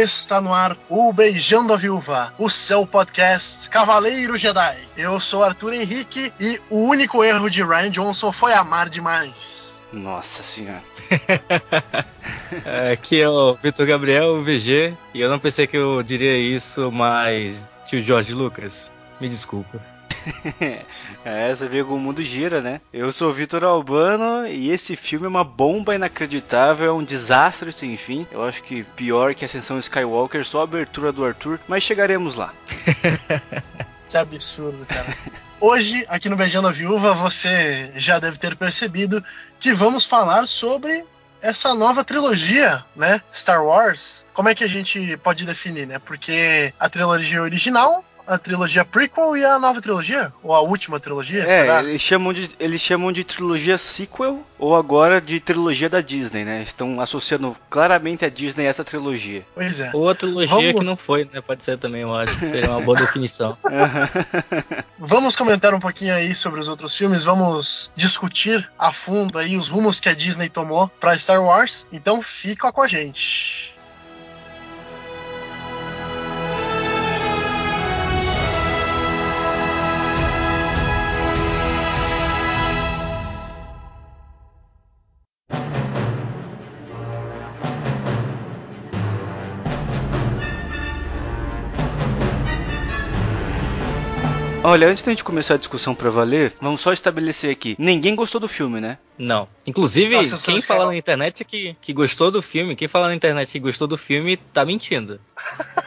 Está no ar o Beijando a Viúva, o seu podcast Cavaleiro Jedi. Eu sou Arthur Henrique e o único erro de Ryan Johnson foi amar demais. Nossa senhora. Aqui é o Vitor Gabriel, o VG, e eu não pensei que eu diria isso, mas tio Jorge Lucas, me desculpa. é, você vê como o mundo gira, né? Eu sou o Vitor Albano e esse filme é uma bomba inacreditável, é um desastre sem fim. Eu acho que pior que Ascensão Skywalker, só a abertura do Arthur, mas chegaremos lá. que absurdo, cara. Hoje, aqui no Beijando a Viúva, você já deve ter percebido que vamos falar sobre essa nova trilogia, né? Star Wars. Como é que a gente pode definir, né? Porque a trilogia original a trilogia prequel e a nova trilogia? Ou a última trilogia? É, será? Eles, chamam de, eles chamam de trilogia sequel ou agora de trilogia da Disney, né? Estão associando claramente a Disney a essa trilogia. Pois é. Ou a trilogia Vamos... que não foi, né? Pode ser também, eu acho que seria uma boa definição. Vamos comentar um pouquinho aí sobre os outros filmes, vamos discutir a fundo aí os rumos que a Disney tomou para Star Wars. Então fica com a gente. Olha, antes da gente começar a discussão pra valer, vamos só estabelecer aqui. Ninguém gostou do filme, né? Não. Inclusive, Nossa, quem fala na internet que, que gostou do filme, quem fala na internet que gostou do filme, tá mentindo.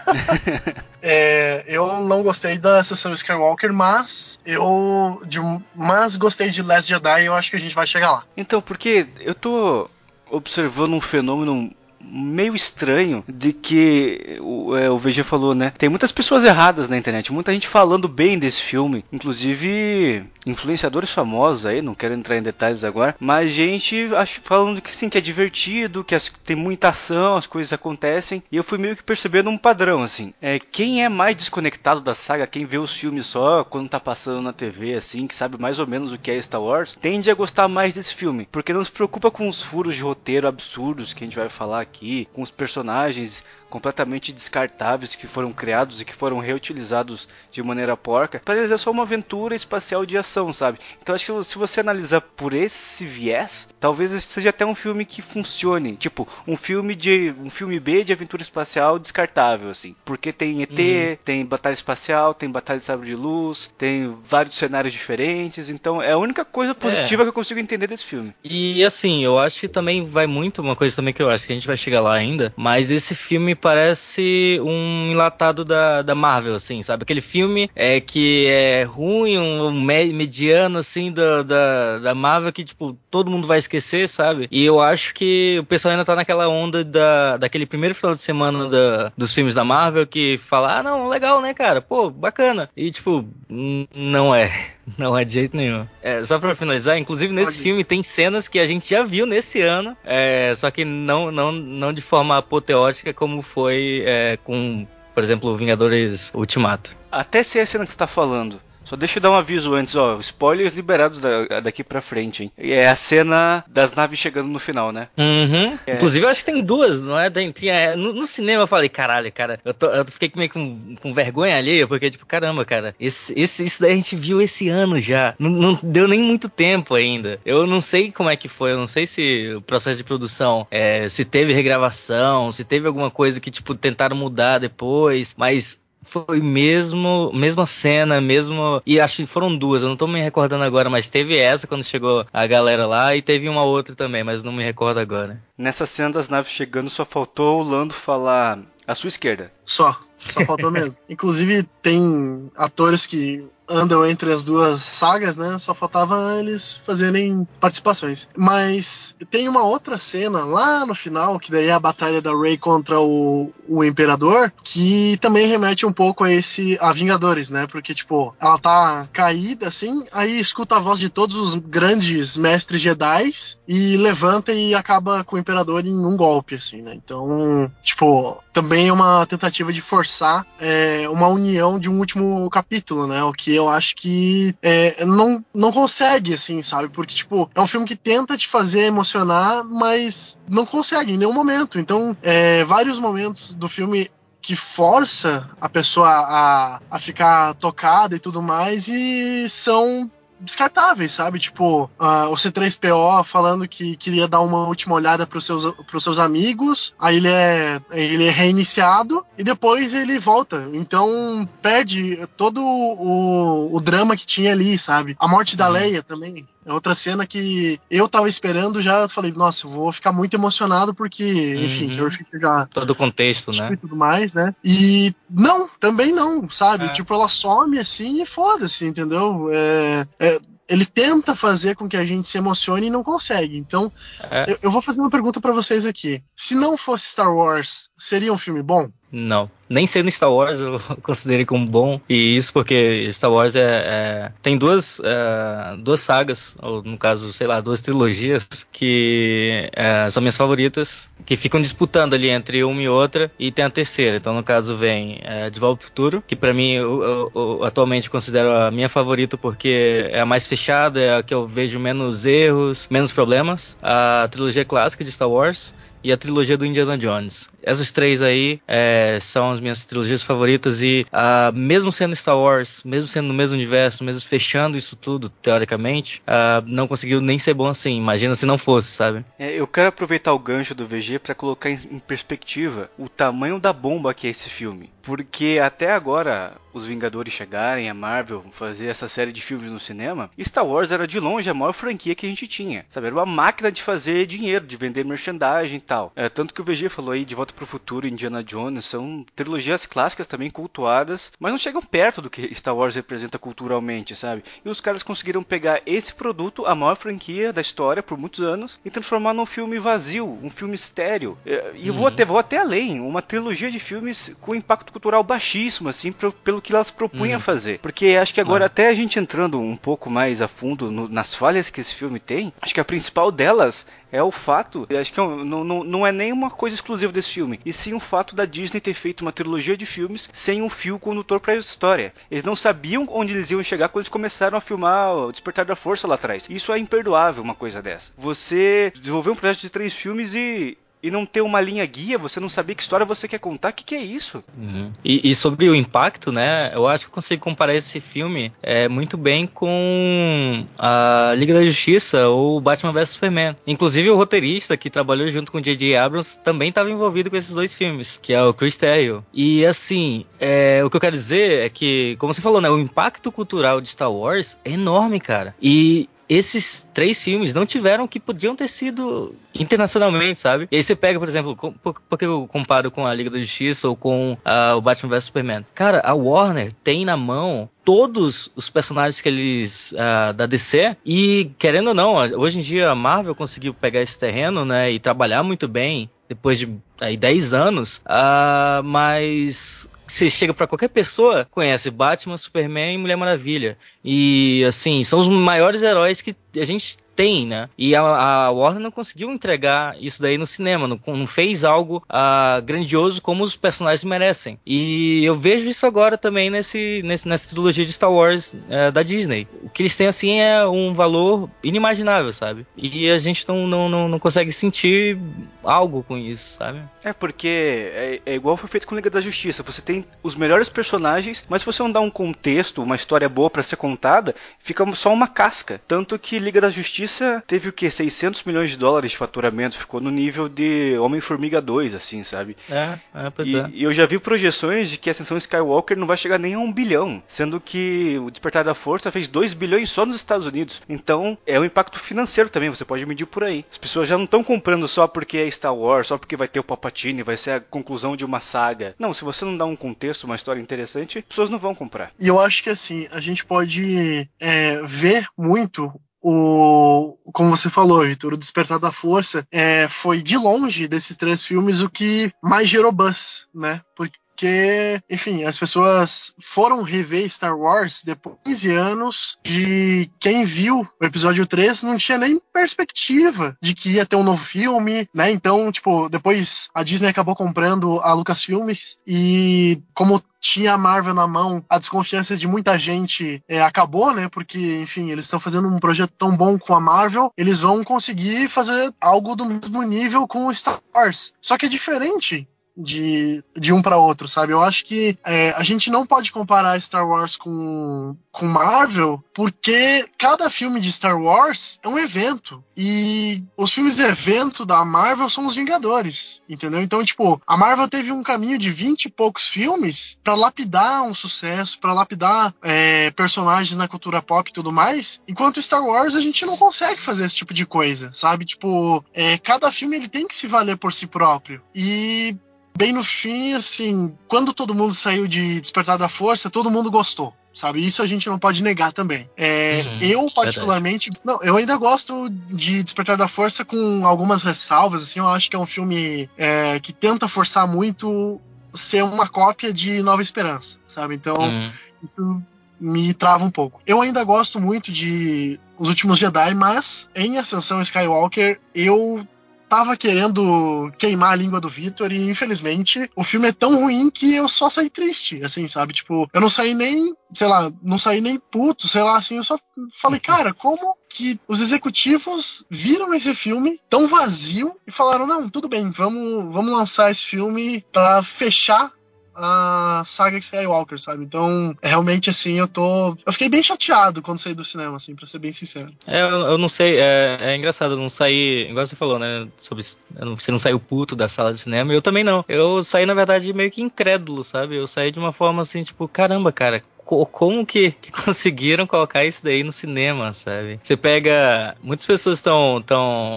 é, eu não gostei da sessão Skywalker, mas eu. De, mas gostei de Last Jedi e eu acho que a gente vai chegar lá. Então, porque eu tô observando um fenômeno meio estranho de que o, é, o VG falou, né? Tem muitas pessoas erradas na internet, muita gente falando bem desse filme, inclusive influenciadores famosos aí, não quero entrar em detalhes agora, mas gente acho, falando que sim, que é divertido, que as, tem muita ação, as coisas acontecem, e eu fui meio que percebendo um padrão, assim. É, quem é mais desconectado da saga, quem vê os filmes só quando tá passando na TV, assim, que sabe mais ou menos o que é Star Wars, tende a gostar mais desse filme, porque não se preocupa com os furos de roteiro absurdos que a gente vai falar aqui, com os personagens completamente descartáveis que foram criados e que foram reutilizados de maneira porca. Para eles é só uma aventura espacial de ação, sabe? Então acho que se você analisar por esse viés, talvez seja até um filme que funcione, tipo um filme de um filme B de aventura espacial descartável, assim, porque tem ET, uhum. tem batalha espacial, tem batalha de sabre de luz, tem vários cenários diferentes. Então é a única coisa positiva é. que eu consigo entender desse filme. E assim, eu acho que também vai muito uma coisa também que eu acho que a gente vai chegar lá ainda, mas esse filme parece um enlatado da, da Marvel, assim, sabe? Aquele filme é que é ruim, um mediano, assim, da, da, da Marvel que, tipo, todo mundo vai esquecer, sabe? E eu acho que o pessoal ainda tá naquela onda da, daquele primeiro final de semana da, dos filmes da Marvel que fala, ah, não, legal, né, cara? Pô, bacana. E, tipo, não é. Não é de jeito nenhum. É, só pra finalizar, inclusive nesse Pode. filme tem cenas que a gente já viu nesse ano, é, só que não, não, não de forma apoteótica como foi é, com, por exemplo, Vingadores Ultimato. Até se é a cena que você tá falando só deixa eu dar um aviso antes, ó. Spoilers liberados da, daqui pra frente, hein? É a cena das naves chegando no final, né? Uhum. É. Inclusive, eu acho que tem duas, não é? Tem, tinha, é, no, no, cinema eu falei, caralho, cara, eu, tô, eu fiquei meio com, com vergonha alheia, porque, tipo, caramba, cara, esse, esse, isso daí a gente viu esse ano já. Não, não deu nem muito tempo ainda. Eu não sei como é que foi, eu não sei se o processo de produção, é, se teve regravação, se teve alguma coisa que, tipo, tentaram mudar depois, mas foi mesmo, mesma cena, mesmo. E acho que foram duas, eu não tô me recordando agora, mas teve essa quando chegou a galera lá e teve uma outra também, mas não me recordo agora. Nessa cena das naves chegando, só faltou o Lando falar à sua esquerda. Só, só faltou mesmo. Inclusive, tem atores que andam entre as duas sagas, né? Só faltava eles fazerem participações. Mas tem uma outra cena lá no final, que daí é a batalha da Rey contra o, o Imperador, que também remete um pouco a esse a Vingadores, né? Porque tipo, ela tá caída assim, aí escuta a voz de todos os grandes mestres Jedi e levanta e acaba com o Imperador em um golpe, assim, né? Então, tipo, também é uma tentativa de forçar é, uma união de um último capítulo, né? O que eu acho que é, não, não consegue, assim, sabe? Porque, tipo, é um filme que tenta te fazer emocionar, mas não consegue em nenhum momento. Então, é, vários momentos do filme que força a pessoa a, a ficar tocada e tudo mais, e são descartáveis, sabe? Tipo, uh, o C3PO falando que queria dar uma última olhada pros seus, pros seus amigos, aí ele é, ele é reiniciado e depois ele volta. Então perde todo o, o drama que tinha ali, sabe? A morte da uhum. Leia também. É outra cena que eu tava esperando, já falei, nossa, eu vou ficar muito emocionado porque, enfim, uhum. Fisher já. Todo o contexto, né? E tudo mais, né? E não, também não, sabe? É. Tipo, ela some assim e foda-se, entendeu? É, é, ele tenta fazer com que a gente se emocione e não consegue. Então, é. eu, eu, vou fazer uma pergunta para vocês aqui. Se não fosse Star Wars, seria um filme bom? Não nem sendo Star Wars eu considerei como bom. E isso porque Star Wars é, é tem duas, é, duas sagas, ou no caso, sei lá, duas trilogias, que é, são minhas favoritas, que ficam disputando ali entre uma e outra, e tem a terceira. Então, no caso, vem é, De Volta ao Futuro, que para mim eu, eu, eu, atualmente considero a minha favorita porque é a mais fechada, é a que eu vejo menos erros, menos problemas. A trilogia clássica de Star Wars e a trilogia do Indiana Jones. Essas três aí é, são as minhas trilogias favoritas e uh, mesmo sendo Star Wars, mesmo sendo no mesmo universo, mesmo fechando isso tudo, teoricamente, uh, não conseguiu nem ser bom assim. Imagina se não fosse, sabe? É, eu quero aproveitar o gancho do VG para colocar em, perspectiva o tamanho da bomba que é esse filme. Porque até agora, os Vingadores chegarem, a Marvel fazer essa série de filmes no cinema, Star Wars era de longe a maior franquia que a gente tinha. Sabe? Era uma máquina de fazer dinheiro, de vender merchandising tal. É, tanto que o VG falou aí de Volta pro Futuro Indiana Jones são trilogias clássicas também cultuadas, mas não chegam perto do que Star Wars representa culturalmente, sabe? E os caras conseguiram pegar esse produto, a maior franquia da história por muitos anos, e transformar num filme vazio, um filme estéreo. É, e uhum. vou, até, vou até além, uma trilogia de filmes com impacto cultural baixíssimo, assim, pro, pelo que elas propunham uhum. fazer. Porque acho que agora, uhum. até a gente entrando um pouco mais a fundo no, nas falhas que esse filme tem, acho que a principal delas é o fato, acho que é não, não, não é nem uma coisa exclusiva desse filme, e sim o fato da Disney ter feito uma trilogia de filmes sem um fio condutor para a história. Eles não sabiam onde eles iam chegar quando eles começaram a filmar o Despertar da Força lá atrás. Isso é imperdoável, uma coisa dessa. Você desenvolveu um projeto de três filmes e e não ter uma linha guia, você não saber que história você quer contar, o que, que é isso? Uhum. E, e, sobre o impacto, né? Eu acho que eu consigo comparar esse filme é, muito bem com a Liga da Justiça ou Batman vs Superman. Inclusive o roteirista que trabalhou junto com o J.J. Abrams também estava envolvido com esses dois filmes, que é o Chris Terrio. E assim, é, o que eu quero dizer é que, como você falou, né? O impacto cultural de Star Wars é enorme, cara. E esses três filmes não tiveram que podiam ter sido internacionalmente, sabe? E aí você pega, por exemplo, porque eu comparo com a Liga da Justiça ou com uh, o Batman vs Superman. Cara, a Warner tem na mão todos os personagens que eles uh, da DC e querendo ou não, hoje em dia a Marvel conseguiu pegar esse terreno, né, e trabalhar muito bem depois de aí 10 anos, uh, mas você chega para qualquer pessoa, conhece Batman, Superman e Mulher Maravilha. E assim, são os maiores heróis que a gente tem, né? E a, a, Warner não conseguiu entregar isso daí no cinema, não, não fez algo uh, grandioso como os personagens merecem. E eu vejo isso agora também nesse, nesse nessa trilogia de Star Wars uh, da Disney. O que eles têm assim é um valor inimaginável, sabe? E a gente não, não, não, não consegue sentir algo com isso, sabe? É porque é, é igual foi feito com Liga da Justiça. Você tem os melhores personagens, mas se você não dá um contexto, uma história boa para ser contada, fica só uma casca. Tanto que Liga da Justiça Justiça teve o que? 600 milhões de dólares de faturamento, ficou no nível de Homem-Formiga 2, assim, sabe? É, é pois e, é. E eu já vi projeções de que a Ascensão Skywalker não vai chegar nem a um bilhão, sendo que o Despertar da Força fez 2 bilhões só nos Estados Unidos. Então, é um impacto financeiro também, você pode medir por aí. As pessoas já não estão comprando só porque é Star Wars, só porque vai ter o Palpatine, vai ser a conclusão de uma saga. Não, se você não dá um contexto, uma história interessante, as pessoas não vão comprar. E eu acho que assim, a gente pode é, ver muito o como você falou, Vitor, o Despertar da Força é, foi de longe desses três filmes o que mais gerou buzz, né? Porque porque, enfim, as pessoas foram rever Star Wars depois de 15 anos de quem viu o episódio 3 não tinha nem perspectiva de que ia ter um novo filme, né? Então, tipo, depois a Disney acabou comprando a Lucasfilmes e como tinha a Marvel na mão, a desconfiança de muita gente é, acabou, né? Porque, enfim, eles estão fazendo um projeto tão bom com a Marvel, eles vão conseguir fazer algo do mesmo nível com o Star Wars. Só que é diferente de, de um para outro, sabe? Eu acho que é, a gente não pode comparar Star Wars com, com Marvel, porque cada filme de Star Wars é um evento. E os filmes evento da Marvel são os Vingadores, entendeu? Então, tipo, a Marvel teve um caminho de 20 e poucos filmes para lapidar um sucesso, para lapidar é, personagens na cultura pop e tudo mais, enquanto Star Wars a gente não consegue fazer esse tipo de coisa, sabe? Tipo, é, cada filme ele tem que se valer por si próprio. E bem no fim, assim, quando todo mundo saiu de Despertar da Força, todo mundo gostou. Sabe, isso a gente não pode negar também. É, uhum, eu, particularmente, verdade. não, eu ainda gosto de Despertar da Força com algumas ressalvas. Assim, eu acho que é um filme é, que tenta forçar muito ser uma cópia de Nova Esperança, sabe? Então, uhum. isso me trava um pouco. Eu ainda gosto muito de Os Últimos Jedi, mas em Ascensão Skywalker eu tava querendo queimar a língua do Victor e infelizmente o filme é tão ruim que eu só saí triste, assim, sabe? Tipo, eu não saí nem, sei lá, não saí nem puto, sei lá, assim, eu só falei, cara, como que os executivos viram esse filme tão vazio e falaram: não, tudo bem, vamos, vamos lançar esse filme para fechar a saga Skywalker, sabe? Então, realmente, assim, eu tô. Eu fiquei bem chateado quando saí do cinema, assim, pra ser bem sincero. É, eu, não sei, é, é, engraçado, eu não saí, igual você falou, né? Sobre, você não saiu puto da sala de cinema, eu também não. Eu saí, na verdade, meio que incrédulo, sabe? Eu saí de uma forma assim, tipo, caramba, cara, como que, que, conseguiram colocar isso daí no cinema, sabe? Você pega. Muitas pessoas estão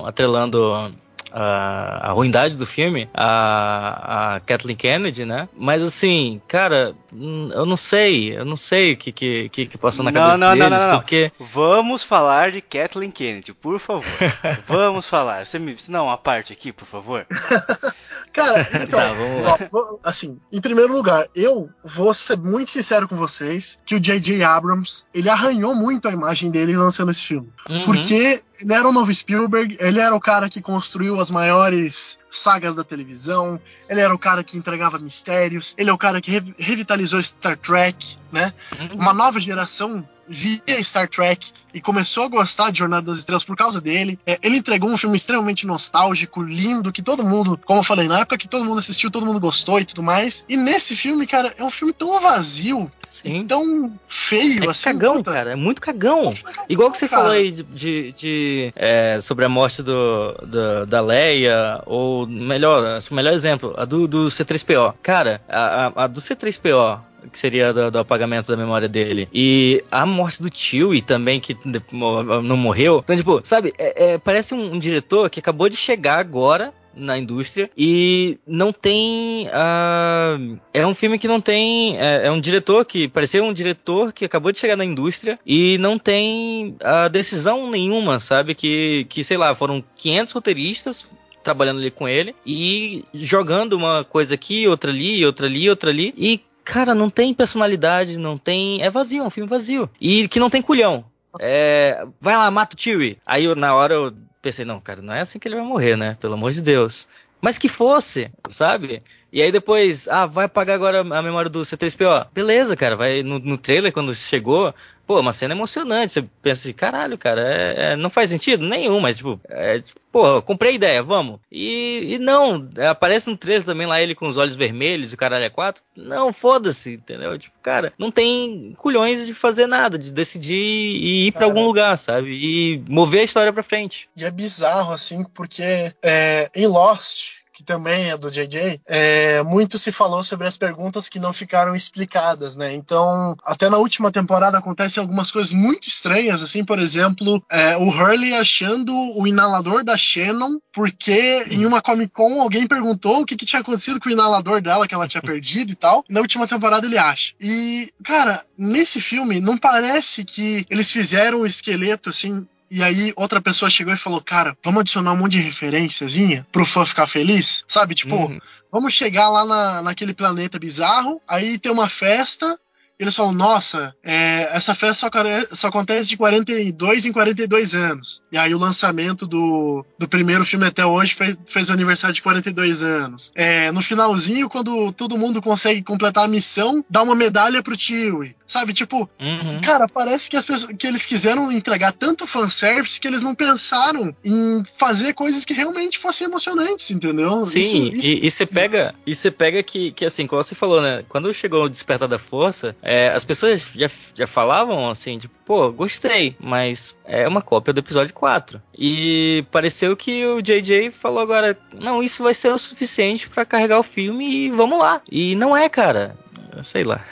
atrelando a, a ruindade do filme, a, a Kathleen Kennedy, né? Mas assim, cara, hum, eu não sei, eu não sei o que, que, que, que passou na não, cabeça não, deles, não, não, não, porque... Vamos falar de Kathleen Kennedy, por favor. Vamos falar. Você me... Não, a parte aqui, por favor. Cara, então, tá, ó, assim, em primeiro lugar, eu vou ser muito sincero com vocês que o J.J. Abrams, ele arranhou muito a imagem dele lançando esse filme. Uhum. Porque ele era o novo Spielberg, ele era o cara que construiu as maiores sagas da televisão, ele era o cara que entregava mistérios, ele é o cara que re revitalizou Star Trek, né? Uhum. Uma nova geração via Star Trek e começou a gostar de Jornada das Estrelas por causa dele. É, ele entregou um filme extremamente nostálgico, lindo, que todo mundo, como eu falei, na época que todo mundo assistiu, todo mundo gostou e tudo mais. E nesse filme, cara, é um filme tão vazio, Sim. tão feio, é assim. cagão, puta. cara, é muito cagão. É Igual que você cara. falou aí de, de, de é, sobre a morte do, do, da Leia, ou melhor, o melhor exemplo, a do, do C3PO. Cara, a, a, a do C3PO que seria do, do, apagamento da memória dele. E a morte do Chewie também, que não morreu. Então, tipo, sabe, é, é, parece um, um diretor que acabou de chegar agora na indústria e não tem uh, é um filme que não tem é, é, um diretor que parecia um diretor que acabou de chegar na indústria e não tem uh, decisão nenhuma sabe que que sei lá foram 500 roteiristas trabalhando ali com ele e jogando uma coisa aqui outra ali outra ali outra ali e cara, não tem personalidade, não tem. É vazio, é um filme vazio. E que não tem culhão. É, vai lá, mata o Chewie. Aí eu, na hora eu pensei, não, cara, não é assim que ele vai morrer, né? Pelo amor de Deus. Mas que fosse, sabe? E aí depois, ah, vai apagar agora a memória do C3PO. Beleza, cara, vai no, no trailer quando chegou, pô, uma cena emocionante. Você pensa assim, caralho, cara, é, é, não faz sentido nenhum, mas tipo, é, tipo, pô, comprei a ideia, vamos. E, e, não, aparece no trailer também lá ele com os olhos vermelhos e o caralho é quatro. Não, foda-se, entendeu? Tipo, cara, não tem culhões de fazer nada, de decidir e ir para algum lugar, sabe? E mover a história pra frente. E é bizarro, assim, porque é, em Lost que também é do JJ, é, muito se falou sobre as perguntas que não ficaram explicadas, né? Então, até na última temporada acontecem algumas coisas muito estranhas, assim, por exemplo, é, o Hurley achando o inalador da Shannon, porque em uma Comic Con alguém perguntou o que, que tinha acontecido com o inalador dela, que ela tinha perdido e tal. E na última temporada ele acha. E, cara, nesse filme não parece que eles fizeram o esqueleto assim e aí outra pessoa chegou e falou: Cara, vamos adicionar um monte de referenciazinha pro fã ficar feliz? Sabe? Tipo, uhum. vamos chegar lá na, naquele planeta bizarro, aí tem uma festa, eles falam, nossa, é, essa festa só, só, acontece de 42 em 42 anos. E aí o lançamento do, do primeiro filme até hoje fez, fez o aniversário de 42 anos. É, no finalzinho, quando todo mundo consegue completar a missão, dá uma medalha pro Chewie. Sabe, tipo, uhum. cara, parece que, as pessoas, que eles quiseram entregar tanto fanservice que eles não pensaram em fazer coisas que realmente fossem emocionantes, entendeu? Sim, isso, isso, e você pega, e pega que, que, assim, como você falou, né? Quando chegou o Despertar da Força, é, as pessoas já, já falavam assim, tipo, pô, gostei, mas é uma cópia do episódio 4. E pareceu que o JJ falou agora, não, isso vai ser o suficiente para carregar o filme e vamos lá. E não é, cara. Sei lá.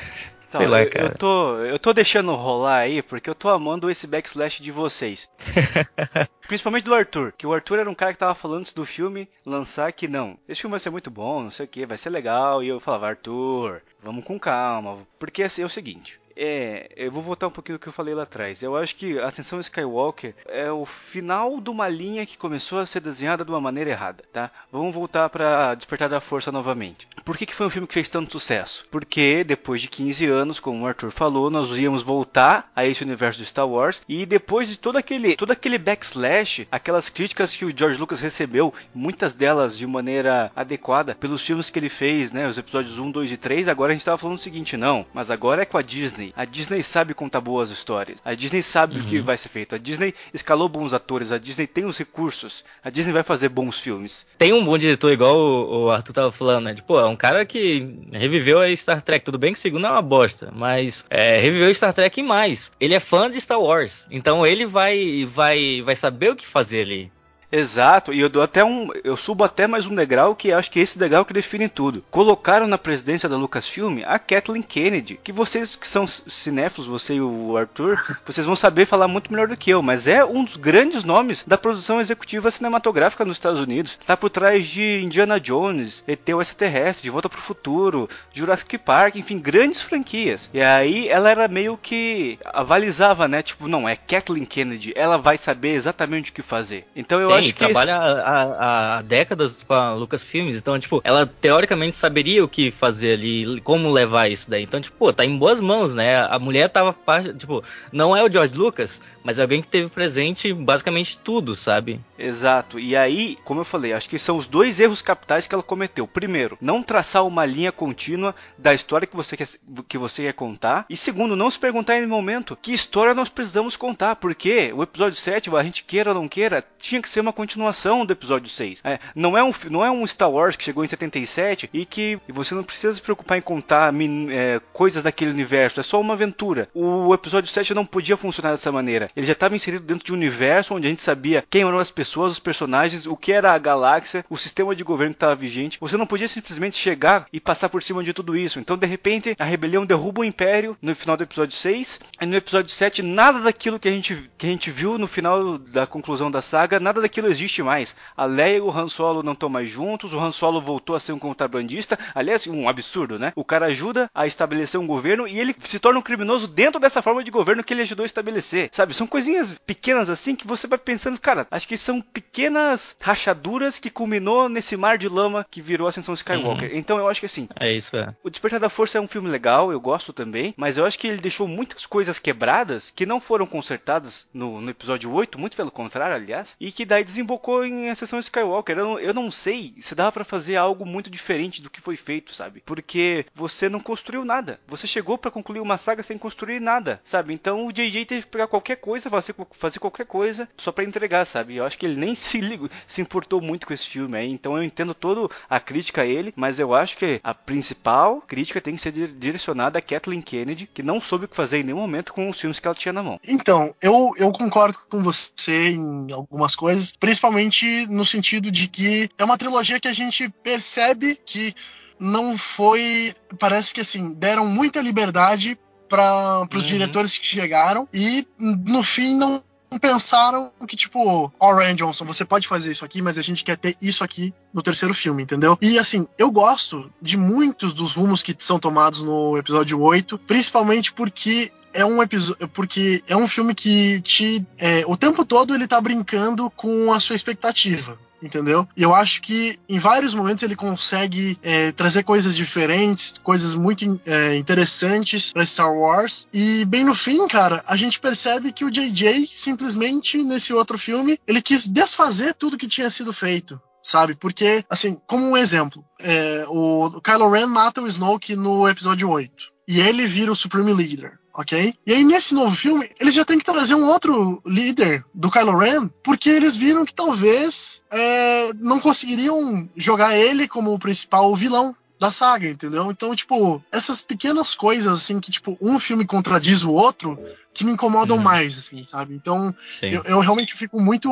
Então, Sei lá, eu, cara. Eu tô, eu tô deixando rolar aí porque eu tô amando esse backslash de vocês. Principalmente do Arthur, que o Arthur era um cara que tava falando antes do filme lançar que não, esse filme vai ser muito bom, não sei o que, vai ser legal. E eu falava, Arthur, vamos com calma. Porque assim, é o seguinte, é, eu vou voltar um pouquinho do que eu falei lá atrás. Eu acho que Ascensão Skywalker é o final de uma linha que começou a ser desenhada de uma maneira errada, tá? Vamos voltar para Despertar da Força novamente. Por que, que foi um filme que fez tanto sucesso? Porque depois de 15 anos, como o Arthur falou, nós íamos voltar a esse universo de Star Wars e depois de todo aquele, todo aquele backslash, aquelas críticas que o George Lucas recebeu, muitas delas de maneira adequada pelos filmes que ele fez, né, os episódios 1, 2 e 3, agora a gente estava falando o seguinte, não, mas agora é com a Disney Disney. A Disney sabe contar boas histórias. A Disney sabe uhum. o que uhum. vai ser feito. A Disney escalou bons atores. A Disney tem os recursos. A Disney vai fazer bons filmes. Tem um bom diretor, igual o, Arthur tava falando, né? Tipo, é um cara que reviveu a Star Trek. Tudo bem que o segundo é uma bosta, mas é, reviveu Star Trek e mais. Ele é fã de Star Wars. Então ele vai, vai, vai saber o que fazer ali. Exato, e eu dou até um. Eu subo até mais um degrau que acho que é esse degrau que define tudo. Colocaram na presidência da Lucasfilm a Kathleen Kennedy, que vocês que são cinéfilos, você e o Arthur, vocês vão saber falar muito melhor do que eu, mas é um dos grandes nomes da produção executiva cinematográfica nos Estados Unidos. Tá por trás de Indiana Jones, ET o Extraterrestre, De Volta pro Futuro, Jurassic Park, enfim, grandes franquias. E aí ela era meio que avalizava, né? Tipo, não, é Kathleen Kennedy, ela vai saber exatamente o que fazer. Então eu Sim. acho acho que trabalha há, décadas com a Lucasfilmes, então, tipo, ela teoricamente saberia o que fazer ali, como levar isso daí. Então, tipo, pô, tá em boas mãos, né? A mulher tava, tipo, não é o George Lucas, mas é alguém que teve presente basicamente tudo, sabe? Exato. E aí, como eu falei, acho que são os dois erros capitais que ela cometeu. Primeiro, não traçar uma linha contínua da história que você quer, que você quer contar. E segundo, não se perguntar em momento que história nós precisamos contar, porque o episódio 7, a gente queira ou não queira, tinha que ser uma continuação do episódio 6. É, não, é um, não é um Star Wars que chegou em 77 e que você não precisa se preocupar em contar é, coisas daquele universo, é só uma aventura. O episódio 7 não podia funcionar dessa maneira. Ele já estava inserido dentro de um universo onde a gente sabia quem eram as pessoas, os personagens, o que era a galáxia, o sistema de governo que estava vigente. Você não podia simplesmente chegar e passar por cima de tudo isso. Então, de repente, a rebelião derruba o império no final do episódio 6, e no episódio 7, nada daquilo que a gente, que a gente viu no final da conclusão da saga, nada daquilo aquilo existe mais. A Leia e o Han Solo não estão mais juntos, o Han Solo voltou a ser um contrabandista. Aliás, um absurdo, né? O cara ajuda a estabelecer um governo e ele se torna um criminoso dentro dessa forma de governo que ele ajudou a estabelecer. Sabe? São coisinhas pequenas assim que você vai pensando, cara, acho que são pequenas rachaduras que culminou nesse mar de lama que virou a Ascensão Skywalker. Uhum. Então eu acho que assim. É isso, é. O Despertar da Força é um filme legal, eu gosto também, mas eu acho que ele deixou muitas coisas quebradas que não foram consertadas no, no episódio 8, muito pelo contrário, aliás, e que daí desembocou em Ascensão Skywalker. Eu eu não sei se dava para fazer algo muito diferente do que foi feito, sabe? Porque você não construiu nada. Você chegou para concluir uma saga sem construir nada, sabe? Então o JJ teve que pegar qualquer coisa, fazer, fazer qualquer coisa só para entregar, sabe? Eu acho que ele nem se, ligou, se importou muito com esse filme aí. Então eu entendo toda a crítica a ele, mas eu acho que a principal crítica tem que ser direcionada a Kathleen Kennedy, que não soube o que fazer em nenhum momento com os filmes que ela tinha na mão. Então, eu, eu concordo com você em algumas coisas, principalmente no sentido de que é uma trilogia que a gente percebe que não foi. Parece que assim, deram muita liberdade para os uhum. diretores que chegaram e no fim não pensaram que, tipo, ó, oh, Ryan Johnson, você pode fazer isso aqui, mas a gente quer ter isso aqui no terceiro filme, entendeu? E assim, eu gosto de muitos dos rumos que são tomados no episódio 8, principalmente porque é um episódio. Porque é um filme que te. É, o tempo todo ele tá brincando com a sua expectativa entendeu? E eu acho que em vários momentos ele consegue é, trazer coisas diferentes, coisas muito é, interessantes para Star Wars. E bem no fim, cara, a gente percebe que o JJ simplesmente nesse outro filme ele quis desfazer tudo que tinha sido feito sabe? Porque, assim, como um exemplo, é, o Kylo Ren mata o Snoke no episódio 8 e ele vira o Supreme Leader ok? E aí, nesse novo filme, eles já têm que trazer um outro líder do Kylo Ren, porque eles viram que talvez é, não conseguiriam jogar ele como o principal vilão da saga, entendeu? Então, tipo, essas pequenas coisas, assim, que, tipo, um filme contradiz o outro, que me incomodam uhum. mais, assim, sabe? Então, eu, eu, realmente fico muito,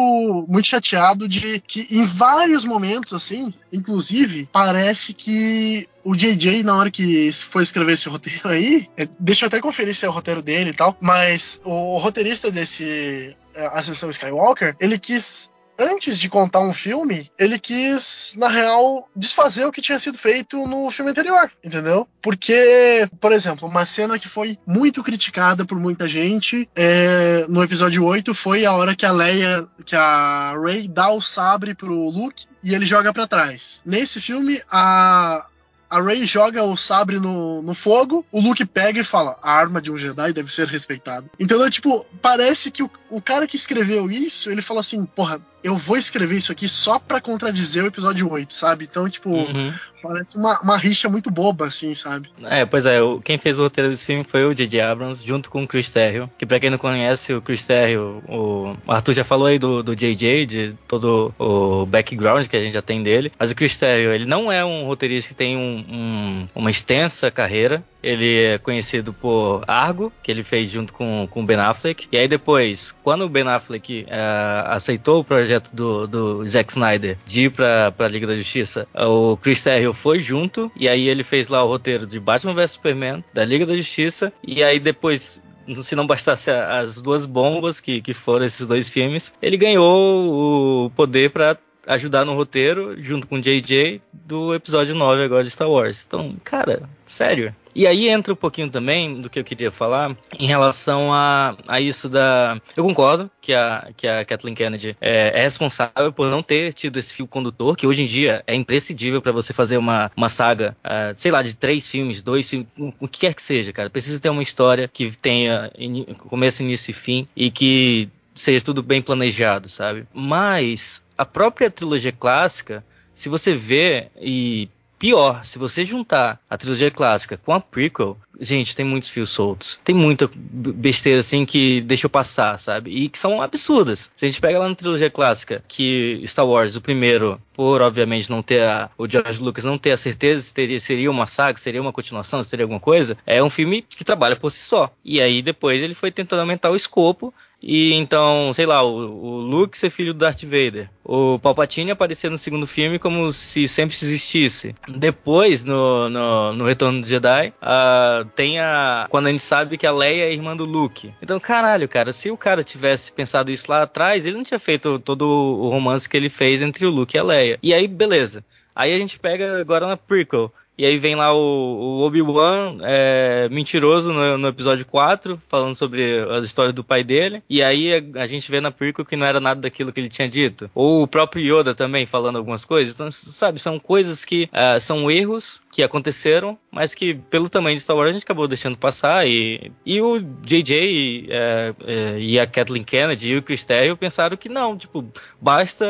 muito chateado de que em vários momentos, assim, inclusive, parece que o JJ, na hora que foi escrever esse roteiro aí, é, deixa eu até conferir se é o roteiro dele e tal, mas o roteirista desse é, Ascensão Skywalker, ele quis antes de contar um filme, ele quis, na real, desfazer o que tinha sido feito no filme anterior, entendeu? Porque, por exemplo, uma cena que foi muito criticada por muita gente é, no episódio 8 foi a hora que a Leia, que a Rey dá o sabre pro Luke e ele joga para trás. Nesse filme, a, a Rey joga o sabre no, no fogo, o Luke pega e fala: a arma de um Jedi deve ser respeitada. Então, tipo, parece que o, o cara que escreveu isso, ele falou assim: porra, eu vou escrever isso aqui só para contradizer o episódio 8, sabe? Então, tipo, uhum. parece uma, uma rixa muito boba, assim, sabe? É, pois é, quem fez o roteiro desse filme foi o J.J. Abrams, junto com o Chris Terrio, que pra quem não conhece, o Chris Terrio, o Arthur já falou aí do, do J.J., de todo o background que a gente já tem dele, mas o Chris Terrio, ele não é um roteirista que tem um, um, uma extensa carreira, ele é conhecido por Argo, que ele fez junto com o Ben Affleck. E aí depois, quando o Ben Affleck uh, aceitou o projeto do, do Zack Snyder de ir pra, pra Liga da Justiça, o Chris Terrio foi junto. E aí ele fez lá o roteiro de Batman vs Superman, da Liga da Justiça. E aí depois se não bastasse as duas bombas que, que foram esses dois filmes, ele ganhou o poder para ajudar no roteiro, junto com o JJ, do episódio 9 agora de Star Wars. Então, cara, sério. E aí entra um pouquinho também do que eu queria falar em relação a, a isso da. Eu concordo que a, que a Kathleen Kennedy é, é responsável por não ter tido esse fio condutor, que hoje em dia é imprescindível para você fazer uma, uma saga, uh, sei lá, de três filmes, dois filmes, o que quer que seja, cara. Precisa ter uma história que tenha começo, início e fim e que seja tudo bem planejado, sabe? Mas a própria trilogia clássica, se você vê e Pior, se você juntar a trilogia clássica com a prequel, gente, tem muitos fios soltos. Tem muita besteira assim que deixou passar, sabe? E que são absurdas. Se a gente pega lá na trilogia clássica, que Star Wars, o primeiro, por obviamente não ter a, o George Lucas não ter a certeza se teria, seria uma saga, seria uma continuação, seria alguma coisa, é um filme que trabalha por si só. E aí depois ele foi tentando aumentar o escopo e então, sei lá, o, o, Luke ser filho do Darth Vader. O Palpatine aparecer no segundo filme como se sempre existisse. Depois, no, no, no Retorno do Jedi, uh, tem a. Quando a gente sabe que a Leia é irmã do Luke. Então, caralho, cara, se o cara tivesse pensado isso lá atrás, ele não tinha feito todo o romance que ele fez entre o Luke e a Leia. E aí, beleza. Aí a gente pega agora na prequel. E aí vem lá o, o Obi-Wan é, mentiroso no, no, episódio 4, falando sobre a história do pai dele. E aí a, a, gente vê na prequel que não era nada daquilo que ele tinha dito. Ou o próprio Yoda também falando algumas coisas. Então, sabe, são coisas que uh, são erros que aconteceram, mas que pelo tamanho de Star Wars a gente acabou deixando passar. E, e o JJ é, é, e a Kathleen Kennedy e o Chris Terrio pensaram que não, tipo, basta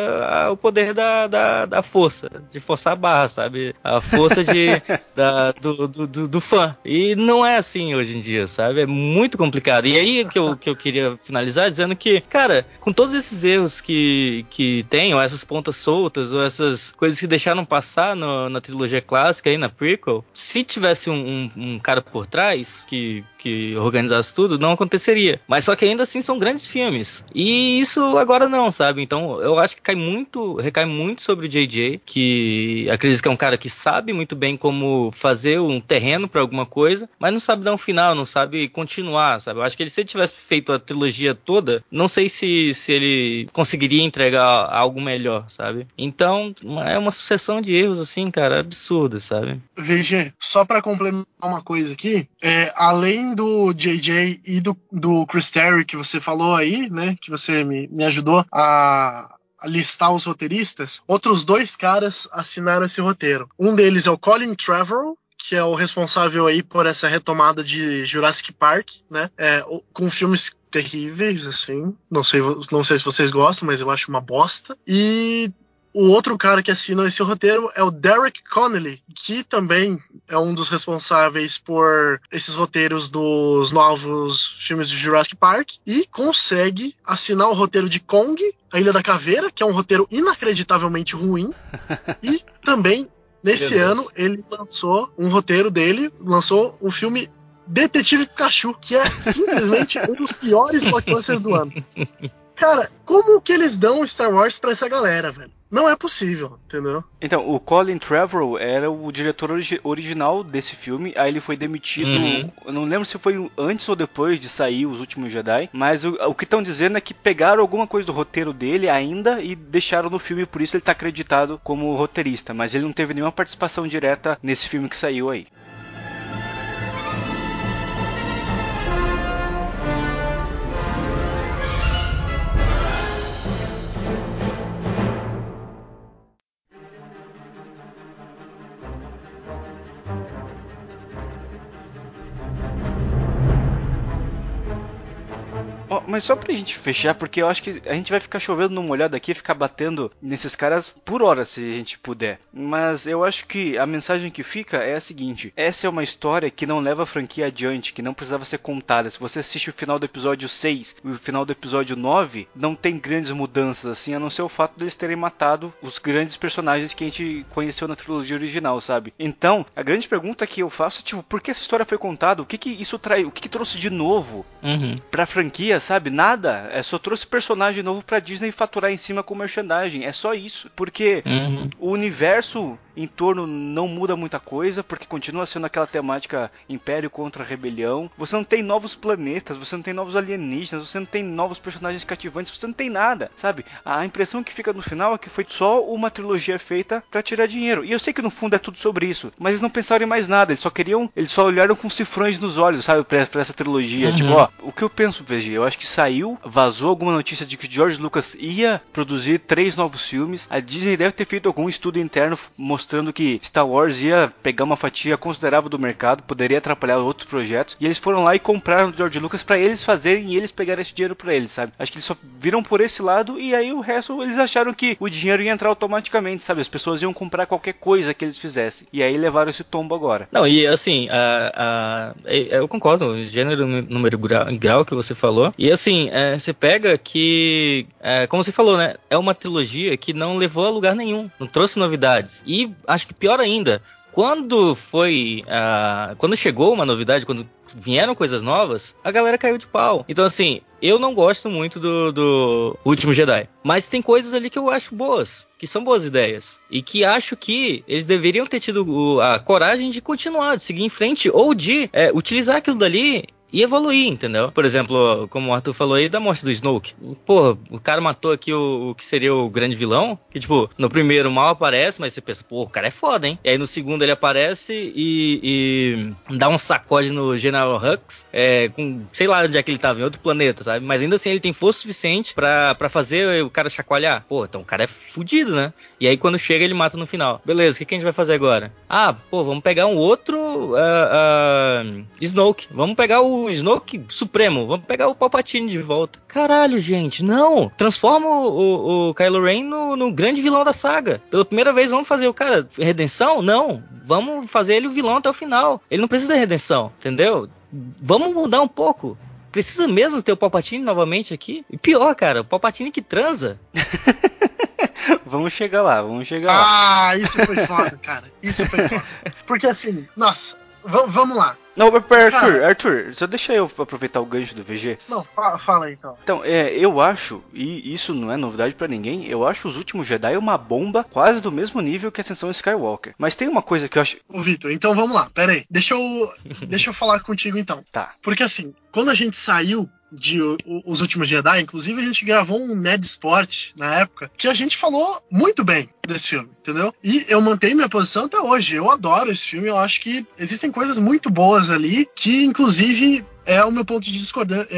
o poder da, da, da força, de forçar a barra, sabe? A força de da, do, do, do, fã. E não é assim hoje em dia, sabe? É muito complicado. E aí que eu, que eu queria finalizar dizendo que, cara, com todos esses erros que, que tem, ou essas pontas soltas, ou essas coisas que deixaram passar no, na trilogia clássica aí, na prequel, se tivesse um, um, um cara por trás que, que organizasse tudo, não aconteceria. Mas só que ainda assim são grandes filmes. E isso agora não, sabe? Então eu acho que cai muito, recai muito sobre o JJ, que acredito que é um cara que sabe muito bem como fazer um terreno para alguma coisa, mas não sabe dar um final, não sabe continuar, sabe? Eu acho que ele se ele tivesse feito a trilogia toda, não sei se, se ele conseguiria entregar algo melhor, sabe? Então, é uma sucessão de erros assim, cara, absurda, sabe? VG, só para complementar uma coisa aqui, é, além do JJ e do, do Chris Terry que você falou aí, né, que você me, me ajudou a, a listar os roteiristas, outros dois caras assinaram esse roteiro. Um deles é o Colin Trevorrow, que é o responsável aí por essa retomada de Jurassic Park, né? É, com filmes terríveis, assim. Não sei, não sei se vocês gostam, mas eu acho uma bosta. E o outro cara que assina esse roteiro é o Derek Connolly, que também é um dos responsáveis por esses roteiros dos novos filmes de Jurassic Park e consegue assinar o roteiro de Kong, A Ilha da Caveira, que é um roteiro inacreditavelmente ruim, e também nesse ano ele lançou um roteiro dele, lançou um filme Detetive Pikachu, que é simplesmente um dos piores blockbusters do ano. Cara, como que eles dão Star Wars pra essa galera, velho? Não é possível, entendeu? Então, o Colin Trevorrow era o diretor origi original desse filme, aí ele foi demitido, uhum. eu não lembro se foi antes ou depois de sair Os Últimos Jedi, mas o, o que estão dizendo é que pegaram alguma coisa do roteiro dele ainda e deixaram no filme, por isso ele está acreditado como roteirista, mas ele não teve nenhuma participação direta nesse filme que saiu aí. Mas só pra gente fechar, porque eu acho que a gente vai ficar chovendo numa olhada aqui e ficar batendo nesses caras por hora, se a gente puder. Mas eu acho que a mensagem que fica é a seguinte: essa é uma história que não leva a franquia adiante, que não precisava ser contada. Se você assiste o final do episódio 6 e o final do episódio 9, não tem grandes mudanças assim, a não ser o fato deles terem matado os grandes personagens que a gente conheceu na trilogia original, sabe? Então, a grande pergunta que eu faço é, tipo, por que essa história foi contada? O que que isso trai, o que, que trouxe de novo uhum. pra franquia, sabe? Nada. É só trouxe personagem novo pra Disney faturar em cima com merchandising. É só isso. Porque uhum. o universo em torno não muda muita coisa, porque continua sendo aquela temática Império contra Rebelião. Você não tem novos planetas, você não tem novos alienígenas, você não tem novos personagens cativantes, você não tem nada, sabe? A impressão que fica no final é que foi só uma trilogia feita para tirar dinheiro. E eu sei que no fundo é tudo sobre isso, mas eles não pensaram em mais nada, eles só queriam, eles só olharam com cifrões nos olhos, sabe, pra, pra essa trilogia. Uhum. Tipo, ó, o que eu penso, VG, eu acho que saiu, vazou alguma notícia de que George Lucas ia produzir três novos filmes. A Disney deve ter feito algum estudo interno mostrando que Star Wars ia pegar uma fatia considerável do mercado, poderia atrapalhar outros projetos. E eles foram lá e compraram o George Lucas para eles fazerem e eles pegarem esse dinheiro para eles, sabe? Acho que eles só viram por esse lado e aí o resto eles acharam que o dinheiro ia entrar automaticamente, sabe? As pessoas iam comprar qualquer coisa que eles fizessem. E aí levaram esse tombo agora. Não, e assim, a, a, eu concordo, gênero, número, grau, grau que você falou. E assim, é, você pega que, é, como você falou, né? É uma trilogia que não levou a lugar nenhum, não trouxe novidades. E acho que pior ainda, quando foi. Uh, quando chegou uma novidade, quando vieram coisas novas, a galera caiu de pau. Então, assim, eu não gosto muito do, do Último Jedi. Mas tem coisas ali que eu acho boas, que são boas ideias. E que acho que eles deveriam ter tido a coragem de continuar, de seguir em frente, ou de é, utilizar aquilo dali e evoluir, entendeu? Por exemplo, como o Arthur falou aí da morte do Snoke. Pô, o cara matou aqui o, o, que seria o grande vilão, que tipo, no primeiro mal aparece, mas você pensa, pô, o cara é foda, hein? E aí no segundo ele aparece e, e dá um sacode no General Hux, é, com, sei lá onde é que ele tava, em outro planeta, sabe? Mas ainda assim ele tem força suficiente para fazer o cara chacoalhar. Pô, então o cara é fudido, né? E aí quando chega ele mata no final. Beleza, o que, que a gente vai fazer agora? Ah, pô, vamos pegar um outro uh, uh, Snoke. Vamos pegar o Snoke Supremo. Vamos pegar o Palpatine de volta. Caralho, gente, não. Transforma o, o, o Kylo Ren no, no, grande vilão da saga. Pela primeira vez, vamos fazer o cara redenção? Não. Vamos fazer ele o vilão até o final. Ele não precisa de redenção, entendeu? Vamos mudar um pouco. Precisa mesmo ter o Palpatine novamente aqui? E pior, cara, o Palpatine que transa. vamos chegar lá, vamos chegar lá. Ah, isso foi foda, cara. Isso foi foda. Porque assim, nossa, vamos lá. Não, Arthur, Cara, Arthur, só deixa eu aproveitar o gancho do VG. Não, fala, fala aí então. Então, é, eu acho, e isso não é novidade para ninguém, eu acho os últimos Jedi uma bomba quase do mesmo nível que a Ascensão Skywalker. Mas tem uma coisa que eu acho. Ô, Vitor, então vamos lá, pera aí. Deixa eu, deixa eu falar contigo então. Tá. Porque assim, quando a gente saiu de Os Últimos Jedi, inclusive a gente gravou um Ned Sport na época, que a gente falou muito bem desse filme, entendeu? E eu mantenho minha posição até hoje. Eu adoro esse filme, eu acho que existem coisas muito boas ali, que inclusive é o meu ponto de discordância.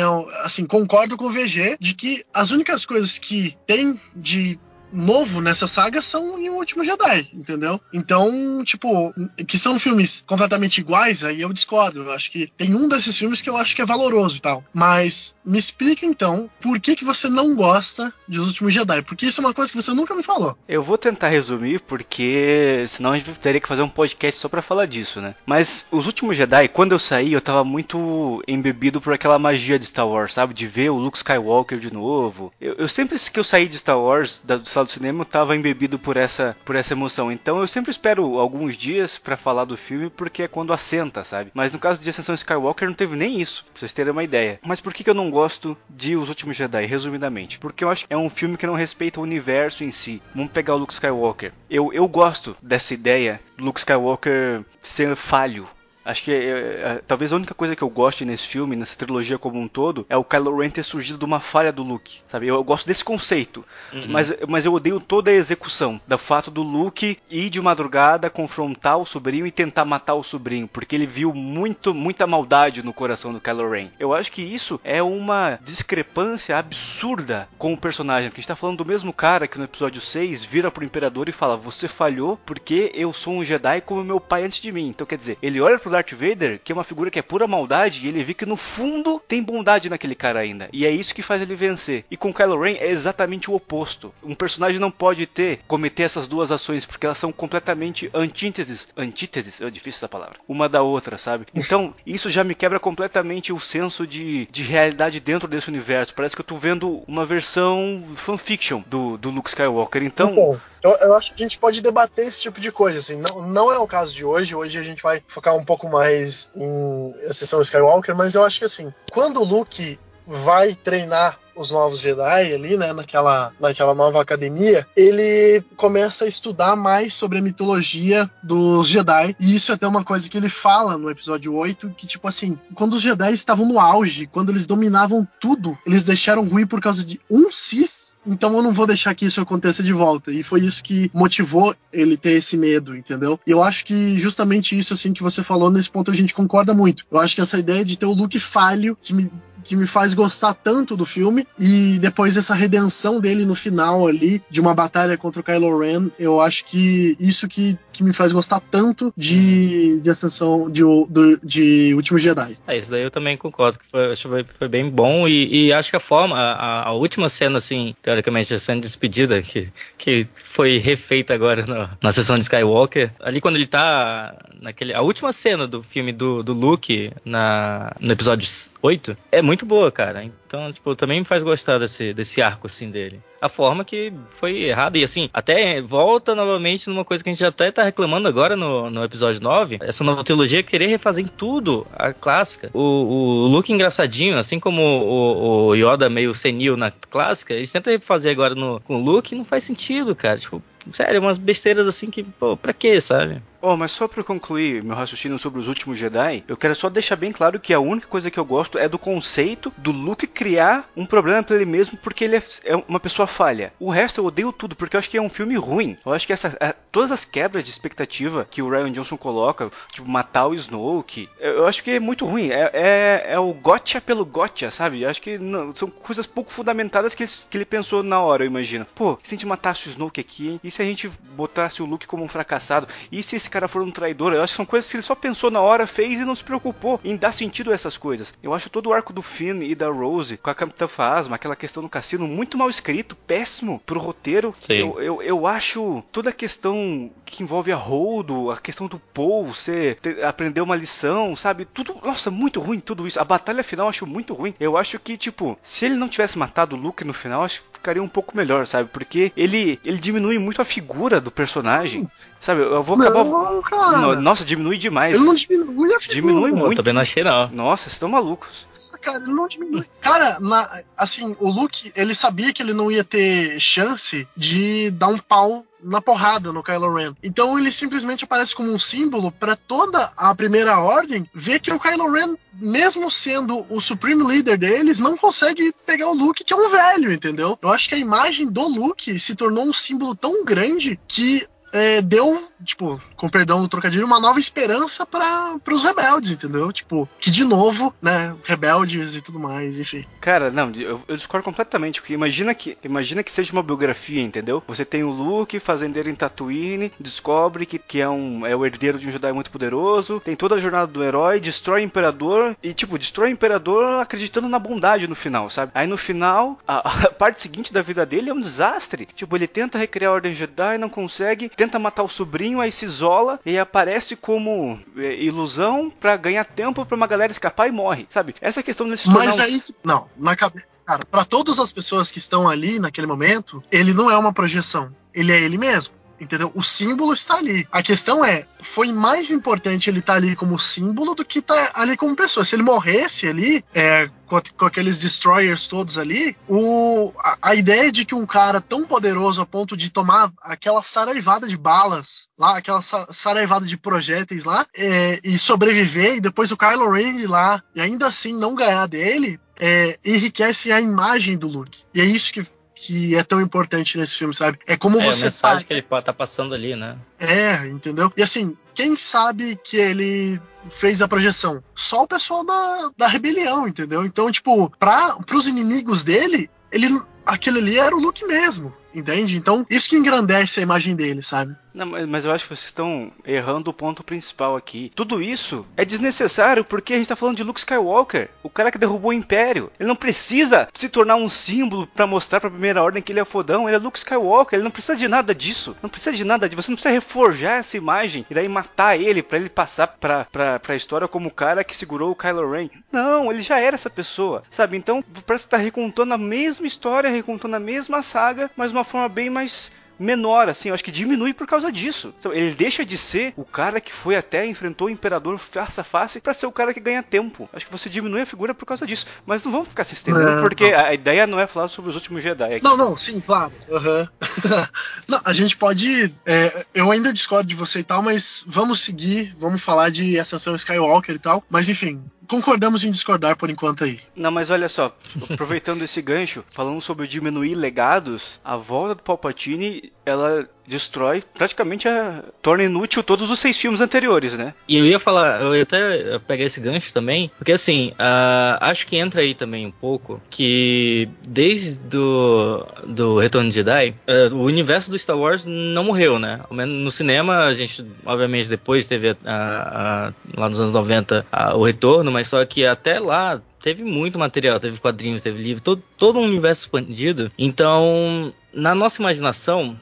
assim, concordo com o VG de que as únicas coisas que tem de novo nessa saga são em O Último Jedi, entendeu? Então, tipo, que são filmes completamente iguais, aí eu discordo. Eu acho que tem um desses filmes que eu acho que é valoroso e tal. Mas me explica então por que, que você não gosta de Os Últimos Jedi? Porque isso é uma coisa que você nunca me falou. Eu vou tentar resumir, porque senão a gente teria que fazer um podcast só para falar disso, né? Mas Os Últimos Jedi, quando eu saí, eu tava muito embebido por aquela magia de Star Wars, sabe? De ver o Luke Skywalker de novo. Eu, eu sempre que eu saí de Star Wars, da, sala do cinema, estava embebido por essa, por essa emoção. Então eu sempre espero alguns dias para falar do filme, porque é quando assenta, sabe? Mas no caso de Ascensão Skywalker não teve nem isso, pra vocês terem uma ideia. Mas por que, que eu não gosto de Os Últimos Jedi, resumidamente? Porque eu acho que é um filme que não respeita o universo em si. Vamos pegar o Luke Skywalker. Eu, eu gosto dessa ideia do Luke Skywalker ser falho, Acho que é, é, talvez a única coisa que eu goste nesse filme, nessa trilogia como um todo, é o Kylo Ren ter surgido de uma falha do Luke, sabe? Eu, eu gosto desse conceito, uhum. mas, mas eu odeio toda a execução, do fato do Luke ir de madrugada confrontar o sobrinho e tentar matar o sobrinho, porque ele viu muito, muita maldade no coração do Kylo Ren. Eu acho que isso é uma discrepância absurda com o personagem, porque a gente tá falando do mesmo cara que no episódio 6 vira pro Imperador e fala, você falhou porque eu sou um Jedi como meu pai antes de mim. Então quer dizer, ele olha pro Darth Vader, que é uma figura que é pura maldade, e ele vê que no fundo tem bondade naquele cara ainda. E é isso que faz ele vencer. E com Kylo Ren é exatamente o oposto. Um personagem não pode ter, cometer essas duas ações, porque elas são completamente antíteses. Antíteses? É difícil essa palavra. Uma da outra, sabe? Então, isso já me quebra completamente o senso de, de realidade dentro desse universo. Parece que eu tô vendo uma versão fanfiction do, do Luke Skywalker. Então. Bom, eu, eu acho que a gente pode debater esse tipo de coisa, assim. Não, não é o caso de hoje. Hoje a gente vai focar um pouco mais em Ascensão Skywalker, mas eu acho que assim, quando o Luke vai treinar os novos Jedi ali, né, naquela, naquela nova academia, ele começa a estudar mais sobre a mitologia dos Jedi, e isso é até uma coisa que ele fala no episódio 8, que tipo assim, quando os Jedi estavam no auge, quando eles dominavam tudo, eles deixaram ruim por causa de um Sith então eu não vou deixar que isso aconteça de volta. E foi isso que motivou ele ter esse medo, entendeu? E eu acho que justamente isso, assim, que você falou, nesse ponto a gente concorda muito. Eu acho que essa ideia de ter o look falho, que me que me faz gostar tanto do filme e depois essa redenção dele no final ali de uma batalha contra o Kylo Ren, eu acho que isso que, que me faz gostar tanto de, de Ascensão de, de, de Último Jedi. É, isso daí eu também concordo que foi, foi, foi bem bom e, e, acho que a forma, a, a, última cena assim, teoricamente a cena de despedida que, que foi refeita agora no, na sessão de Skywalker, ali quando ele tá naquele, a última cena do filme do, do Luke na, no episódio 8 é muito muito boa, cara. Então, tipo, também me faz gostar desse, desse arco, assim, dele. A forma que foi errada. E, assim, até volta novamente numa coisa que a gente até tá reclamando agora no, no episódio 9. Essa nova trilogia querer refazer em tudo a clássica. O, o Luke engraçadinho, assim como o, o Yoda meio senil na clássica, eles tentam refazer agora no, com o Luke e não faz sentido, cara. Tipo, sério, umas besteiras assim que, pô, pra quê, sabe? Oh, mas só para concluir meu raciocínio sobre os últimos Jedi, eu quero só deixar bem claro que a única coisa que eu gosto é do conceito do Luke criar um problema para ele mesmo porque ele é, é uma pessoa falha. O resto eu odeio tudo porque eu acho que é um filme ruim. Eu acho que essa, é, todas as quebras de expectativa que o Ryan Johnson coloca, tipo matar o Snoke, eu, eu acho que é muito ruim. É, é, é, o gotcha pelo gotcha, sabe? Eu acho que não, são coisas pouco fundamentadas que ele, que ele pensou na hora, eu imagino. Pô, se a gente matasse o Snoke aqui, e se a gente botasse o Luke como um fracassado? E se esse cara for um traidor. Eu acho que são coisas que ele só pensou na hora, fez e não se preocupou em dar sentido a essas coisas. Eu acho todo o arco do Finn e da Rose com a Capitã Phasma, aquela questão do cassino, muito mal escrito, péssimo pro roteiro. Sim. Eu, eu, eu acho toda a questão que envolve a Holdo, a questão do Paul, você aprender uma lição, sabe? Tudo, nossa, muito ruim tudo isso. A batalha final eu acho muito ruim. Eu acho que, tipo, se ele não tivesse matado o Luke no final, acho que ficaria um pouco melhor, sabe? Porque ele, ele diminui muito a figura do personagem. Sabe, eu vou acabar. Não, cara. Nossa, diminui demais. Ele não diminui a figura. Diminui Eu muito. também não achei, não. Nossa, vocês estão malucos. Nossa, cara, ele não diminui. Cara, na- assim, o Luke, ele sabia que ele não ia ter chance de dar um pau na porrada no Kylo Ren. Então ele simplesmente aparece como um símbolo pra toda a primeira ordem ver que o Kylo Ren, mesmo sendo o Supreme Leader deles, não consegue pegar o Luke, que é um velho, entendeu? Eu acho que a imagem do Luke se tornou um símbolo tão grande que é, deu, tipo, com perdão do trocadilho, uma nova esperança para os rebeldes, entendeu? Tipo, que de novo, né, rebeldes e tudo mais, enfim. Cara, não, eu, eu discordo completamente, porque imagina que, imagina que seja uma biografia, entendeu? Você tem o Luke, fazendeiro em Tatooine, descobre que, que é, um, é o herdeiro de um Jedi muito poderoso, tem toda a jornada do herói, destrói o Imperador, e tipo, destrói o Imperador acreditando na bondade no final, sabe? Aí no final, a, a parte seguinte da vida dele é um desastre. Tipo, ele tenta recriar a Ordem Jedi, não consegue, tenta matar o sobrinho, aí se isola, e aparece como é, ilusão pra ganhar tempo pra uma galera escapar e morre, sabe? Essa questão dele se tornar Mas um- aí, que- não, na cabeça. Cara, pra todas as pessoas que estão ali naquele momento, ele não é uma projeção. Ele é ele mesmo. Entendeu? O símbolo está ali. A questão é, foi mais importante ele estar ali como símbolo do que estar ali como pessoa. Se ele morresse ali, é, com, com aqueles destroyers todos ali, o, a, a ideia de que um cara tão poderoso a ponto de tomar aquela saraivada de balas lá, aquela sa- saraivada de projéteis lá, é, e sobreviver, e depois o Kylo Ren ir lá e ainda assim não ganhar dele, é, enriquece a imagem do Luke. E é isso que, que é tão importante nesse filme, sabe? É como É a você mensagem faz- que ele tá passando ali, né? é, entendeu? E assim, quem sabe que ele fez a projeção? Só o pessoal da, da rebelião, entendeu? Então, tipo, para pros inimigos dele, ele aquele ali era o Luke mesmo, entende? Então, isso que engrandece a imagem dele, sabe? Não, mas eu acho que vocês estão errando o ponto principal aqui. Tudo isso é desnecessário porque a gente tá falando de Luke Skywalker, o cara que derrubou o Império. Ele não precisa se tornar um símbolo pra mostrar pra primeira ordem que ele é fodão. Ele é Luke Skywalker, ele não precisa de nada disso. Não precisa de nada disso. Você não precisa reforjar essa imagem e daí matar ele pra ele passar pra, pra, pra história como o cara que segurou o Kylo Ren. Não, ele já era essa pessoa, sabe? Então parece que tá recontando a mesma história, recontando a mesma saga, mas de uma forma bem mais menor, assim, eu acho que diminui por causa disso. Então, Ele deixa de ser o cara que foi até enfrentou o imperador face a face pra ser o cara que ganha tempo. Acho que você diminui a figura por causa disso. Mas não vamos ficar se estendendo, Não, porque a ideia não é falar sobre os últimos Jedi aqui. Não, não, sim, claro. aham. não, a gente pode. é, eu ainda discordo de você e tal, mas vamos seguir, vamos falar de Ascensão Skywalker e tal. Mas enfim, concordamos em discordar por enquanto aí. Não, mas olha só, aproveitando esse gancho, falando sobre diminuir legados, a volta do Palpatine, ela destrói, praticamente a, torna inútil todos os seis filmes anteriores, né? E eu ia falar, eu ia até pegar esse gancho também, porque assim, ah, acho que entra aí também um pouco que desde do, do Retorno de Jedi, ah, o universo do Star Wars não morreu, né? Ao menos no cinema, a gente, obviamente, depois teve a- a- lá nos anos 90 a- o Retorno, mas só que até lá teve muito material, teve quadrinhos, teve livro, todo, todo um universo expandido. Então, na nossa imaginação,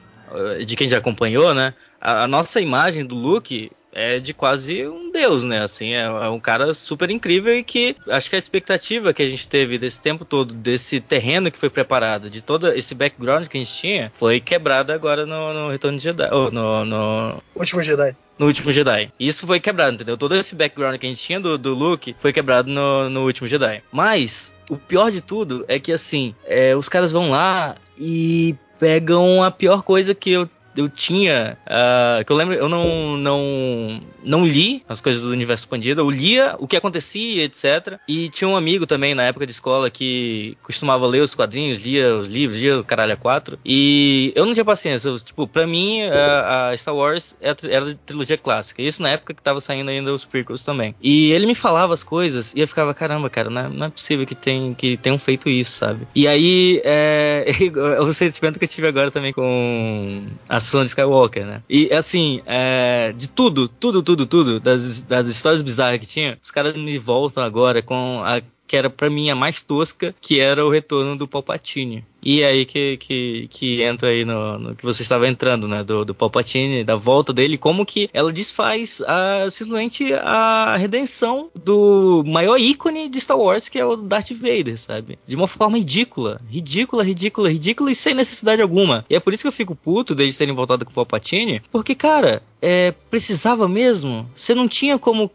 de quem já acompanhou, né? A, a nossa imagem do Luke é de quase um deus, né? Assim, é, é um cara super incrível e que acho que a expectativa que a gente teve desse tempo todo, desse terreno que foi preparado, de todo esse background que a gente tinha, foi quebrada agora no, no Retorno de Jedi, ou no, no, Último Jedi. no último Jedi. Isso foi quebrado, entendeu? Todo esse background que a gente tinha do, do Luke foi quebrado no, no último Jedi. Mas o pior de tudo é que assim, é, os caras vão lá e pegam a pior coisa que eu eu tinha, ah, que eu lembro, eu não, não, não li as coisas do universo expandido, eu lia o que acontecia, etc. E tinha um amigo também na época de escola que costumava ler os quadrinhos, lia os livros, lia o caralho a quatro. E eu não tinha paciência, eu, tipo, pra mim a, a Star Wars era, era a trilogia clássica. Isso na época que tava saindo ainda os prequels também. E ele me falava as coisas e eu ficava, caramba, cara, não é, não é possível que, tem, que tenham feito isso, sabe? E aí, é, o sentimento que eu tive agora também com a ação de Skywalker, né? E assim, é, de tudo, tudo, tudo, tudo, das, das histórias bizarras que tinha, os caras me voltam agora com a que era pra mim a mais tosca, que era o retorno do Palpatine. E aí que, que, que entra aí no, no que você estava entrando, né? Do, do Palpatine, da volta dele, como que ela desfaz a, simplesmente a redenção do maior ícone de Star Wars, que é o Darth Vader, sabe? De uma forma ridícula. Ridícula, ridícula, ridícula e sem necessidade alguma. E é por isso que eu fico puto deles terem voltado com o Palpatine, porque, cara, é, precisava mesmo? Você não tinha como.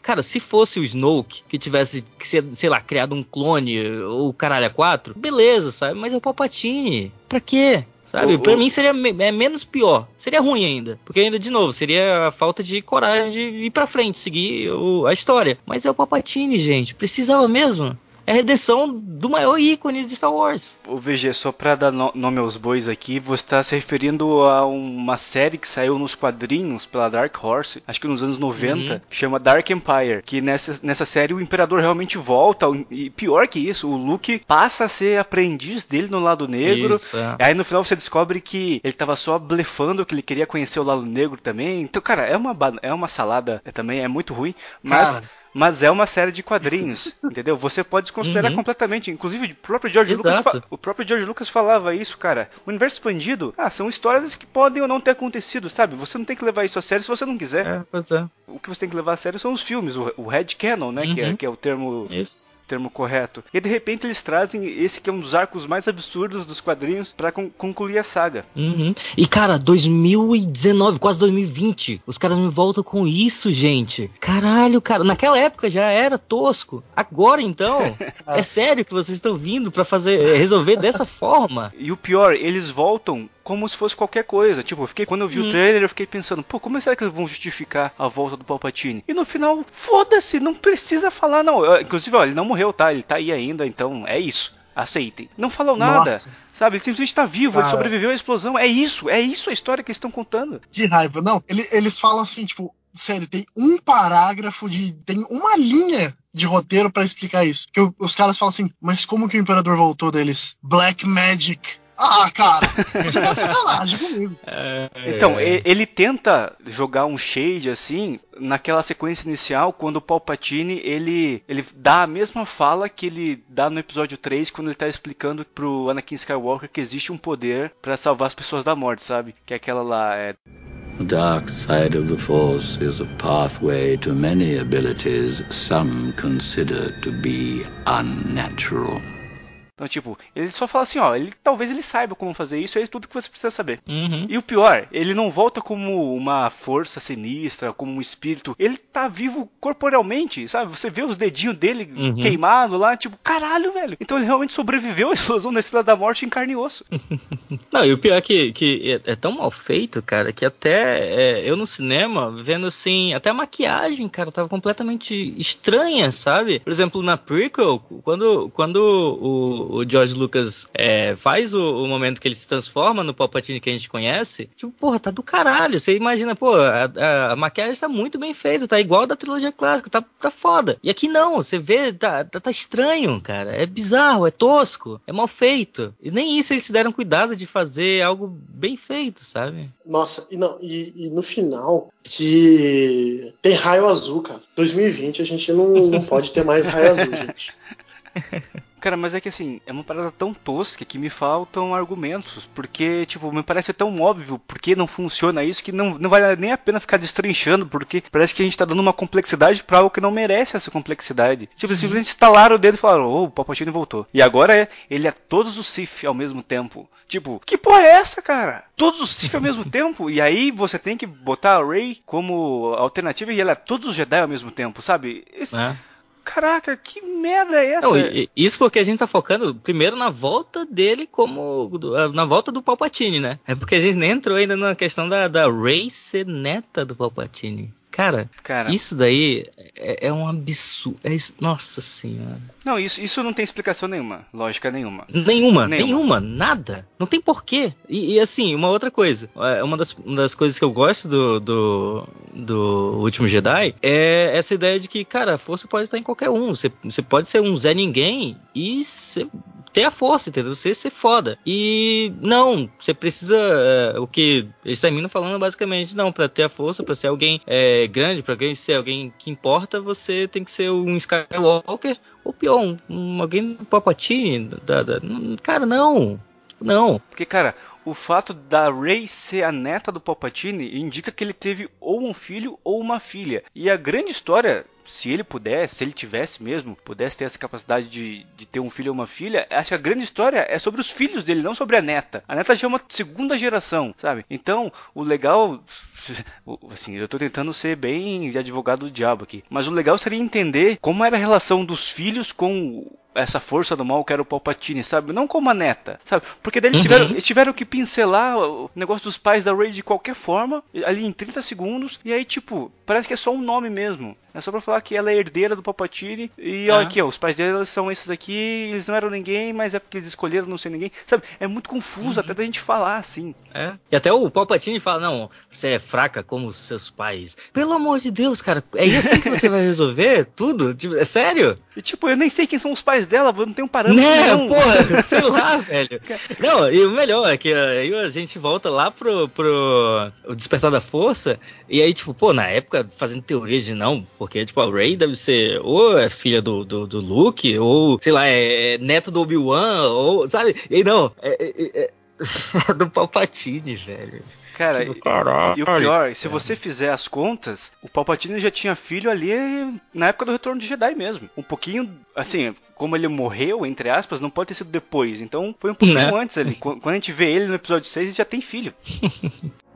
Cara, se fosse o Snoke que tivesse, sei lá, criado um clone ou caralho a quatro, beleza, sabe? Mas é o Palpatine. Pra quê? Sabe? O, pra mim seria é menos pior. Seria ruim ainda. Porque ainda, de novo, seria a falta de coragem de ir pra frente, seguir o, a história. Mas é o Palpatine, gente. Precisava mesmo é a redenção do maior ícone de Star Wars. O VG, só pra dar no nome aos bois aqui, você está se referindo a uma série que saiu nos quadrinhos pela Dark Horse, acho que nos anos 90, uhum. que chama Dark Empire. Que nessa, nessa série o Imperador realmente volta, e pior que isso, o Luke passa a ser aprendiz dele no lado negro. Isso, é. Aí no final você descobre que ele tava só blefando, que ele queria conhecer o lado negro também. Então, cara, é uma, é uma salada é, também, é muito ruim, mas. Cara mas é uma série de quadrinhos, entendeu? Você pode desconsiderar uhum. completamente. Inclusive, o próprio George Lucas, o próprio George Lucas falava isso, cara. O universo expandido, ah, são histórias que podem ou não ter acontecido, sabe? Você não tem que levar isso a sério se você não quiser. É, pois é. O que você tem que levar a sério são os filmes, o, o Red Canon, né? Uhum. Que, é, que é o termo isso termo correto. E de repente eles trazem esse que é um dos arcos mais absurdos dos quadrinhos para con concluir a saga. Uhum. E cara, 2019, quase 2020, os caras me voltam com isso, gente. Caralho, cara, naquela época já era tosco. Agora então, é sério que vocês estão vindo para fazer resolver dessa forma? E o pior, eles voltam como se fosse qualquer coisa. Tipo, eu fiquei, quando eu vi hum. o trailer, eu fiquei pensando, pô, como será que eles vão justificar a volta do Palpatine? E no final, foda-se, não precisa falar, não. Eu, inclusive, ó, ele não morreu, tá? Ele tá aí ainda, então é isso. Aceitem. Não falam nada. Nossa. Sabe, ele simplesmente tá vivo, Cara. ele sobreviveu à explosão. É isso, é isso a história que eles estão contando. Que raiva. Não, ele, eles falam assim, tipo, sério, tem um parágrafo de. tem uma linha de roteiro para explicar isso. Que os caras falam assim, mas como que o imperador voltou deles? Black Magic. Ah, cara, você tá de sacanagem comigo. É, então, é. ele tenta jogar um shade assim naquela sequência inicial, quando o Palpatine ele, ele dá a mesma fala que ele dá no episódio 3, quando ele tá explicando pro Anakin Skywalker que existe um poder para salvar as pessoas da morte, sabe? Que é aquela lá. É... The dark side of the Force is a pathway to many abilities some consider to be unnatural. Então, tipo, ele só fala assim, ó, ele talvez ele saiba como fazer isso, é tudo que você precisa saber. Uhum. E o pior, ele não volta como uma força sinistra, como um espírito. Ele tá vivo corporalmente, sabe? Você vê os dedinhos dele uhum. queimado lá, tipo, caralho, velho. Então ele realmente sobreviveu à explosão da Estrela da Morte em carne e osso. não, e o pior é que, que é, é tão mal feito, cara, que até é, eu no cinema, vendo assim, até a maquiagem, cara, tava completamente estranha, sabe? Por exemplo, na prequel, quando, quando o o George Lucas é, faz o, o, momento que ele se transforma no Palpatine que a gente conhece, tipo, porra, tá do caralho. Você imagina, pô, a, a, maquiagem tá muito bem feita, tá igual da trilogia clássica, tá, tá foda. E aqui não, você vê, tá, tá, tá estranho, cara. É bizarro, é tosco, é mal feito. E nem isso eles se deram cuidado de fazer algo bem feito, sabe? Nossa, e, não, e, e no final, que tem raio azul, cara. 2020 a gente não, não pode ter mais raio azul, gente. Cara, mas é que assim, é uma parada tão tosca que me faltam argumentos. Porque, tipo, me parece tão óbvio porque não funciona isso que não, não vale nem a pena ficar destrinchando, porque parece que a gente tá dando uma complexidade pra algo que não merece essa complexidade. Tipo, uhum. simplesmente instalaram o dedo e falaram, oh, o Palpatine voltou. E agora é, ele é todos os Sith ao mesmo tempo. Tipo, que porra é essa, cara? Todos os Sith ao mesmo tempo? E aí você tem que botar a Rey como alternativa e ela é todos os Jedi ao mesmo tempo, sabe? Esse... É caraca, que merda é essa? Não, isso porque a gente tá focando primeiro na volta dele como. na volta do Palpatine, né? É porque a gente nem entrou ainda na questão da, da Rey ser neta do Palpatine. Cara, Cara, isso daí é, é um absurdo. É, nossa senhora. Não, isso, isso não tem explicação nenhuma. Lógica nenhuma. Nenhuma, nenhuma, nenhuma nada. Não tem porquê. E, e, assim, uma outra coisa. É, uma das, uma das coisas que eu gosto do, do, do Último Jedi é essa ideia de que, cara, a força pode estar em qualquer um. Você, você pode ser um Zé Ninguém e ter a força, entendeu? Você ser foda. E não, você precisa. É, o que eles terminam falando basicamente, não, para ter a força, para ser alguém. É, grande, para ser alguém que importa, você tem que ser um Skywalker ou pior, um, um alguém do Palpatine. Da, da, cara, não. não. Porque, cara, o fato da Rey ser a neta do Palpatine indica que ele teve ou um filho ou uma filha. E a grande história se ele pudesse, se ele tivesse mesmo, pudesse ter essa capacidade de, de ter um filho ou uma filha, acho que a grande história é sobre os filhos dele, não sobre a neta. A neta já é uma segunda geração, sabe? Então, o legal. Assim, eu tô tentando ser bem advogado do diabo aqui. Mas o legal seria entender como era a relação dos filhos com essa força do mal que era o Palpatine, sabe? Não como a neta, sabe? Porque daí eles, uhum. tiveram, eles tiveram que pincelar o negócio dos pais da Rey de qualquer forma, ali em 30 segundos, e aí, tipo, parece que é só um nome mesmo. É só pra falar que ela é herdeira do Palpatine. E olha aqui, ó, os pais dela são esses aqui, eles não eram ninguém, mas é porque eles escolheram não ser ninguém. Sabe? É muito confuso uhum. até da gente falar assim. É. E até o Palpatine fala: não, você é fraca como seus pais. Pelo amor de Deus, cara, é assim que você vai resolver tudo? Tipo, é sério? E tipo, eu nem sei quem são os pais dela, não tenho um parâmetro né, nenhum. porra, sei lá, velho. Não, e o melhor é que aí a gente volta lá pro, pro o Despertar da Força, e aí, tipo, pô, na época, fazendo teorias de não, porque, tipo, a Rey deve ser ou é filha do, do, do Luke, ou, sei lá, é, é neto do Obi-Wan, ou, sabe? E não, é, é, é do Palpatine, velho. Cara, tipo, e o pior, se você fizer as contas, o Palpatine já tinha filho ali na época do Retorno de Jedi mesmo. Um pouquinho, assim, como ele morreu, entre aspas, não pode ter sido depois. Então foi um pouquinho né? antes ali. Quando a gente vê ele no episódio 6, ele já tem filho.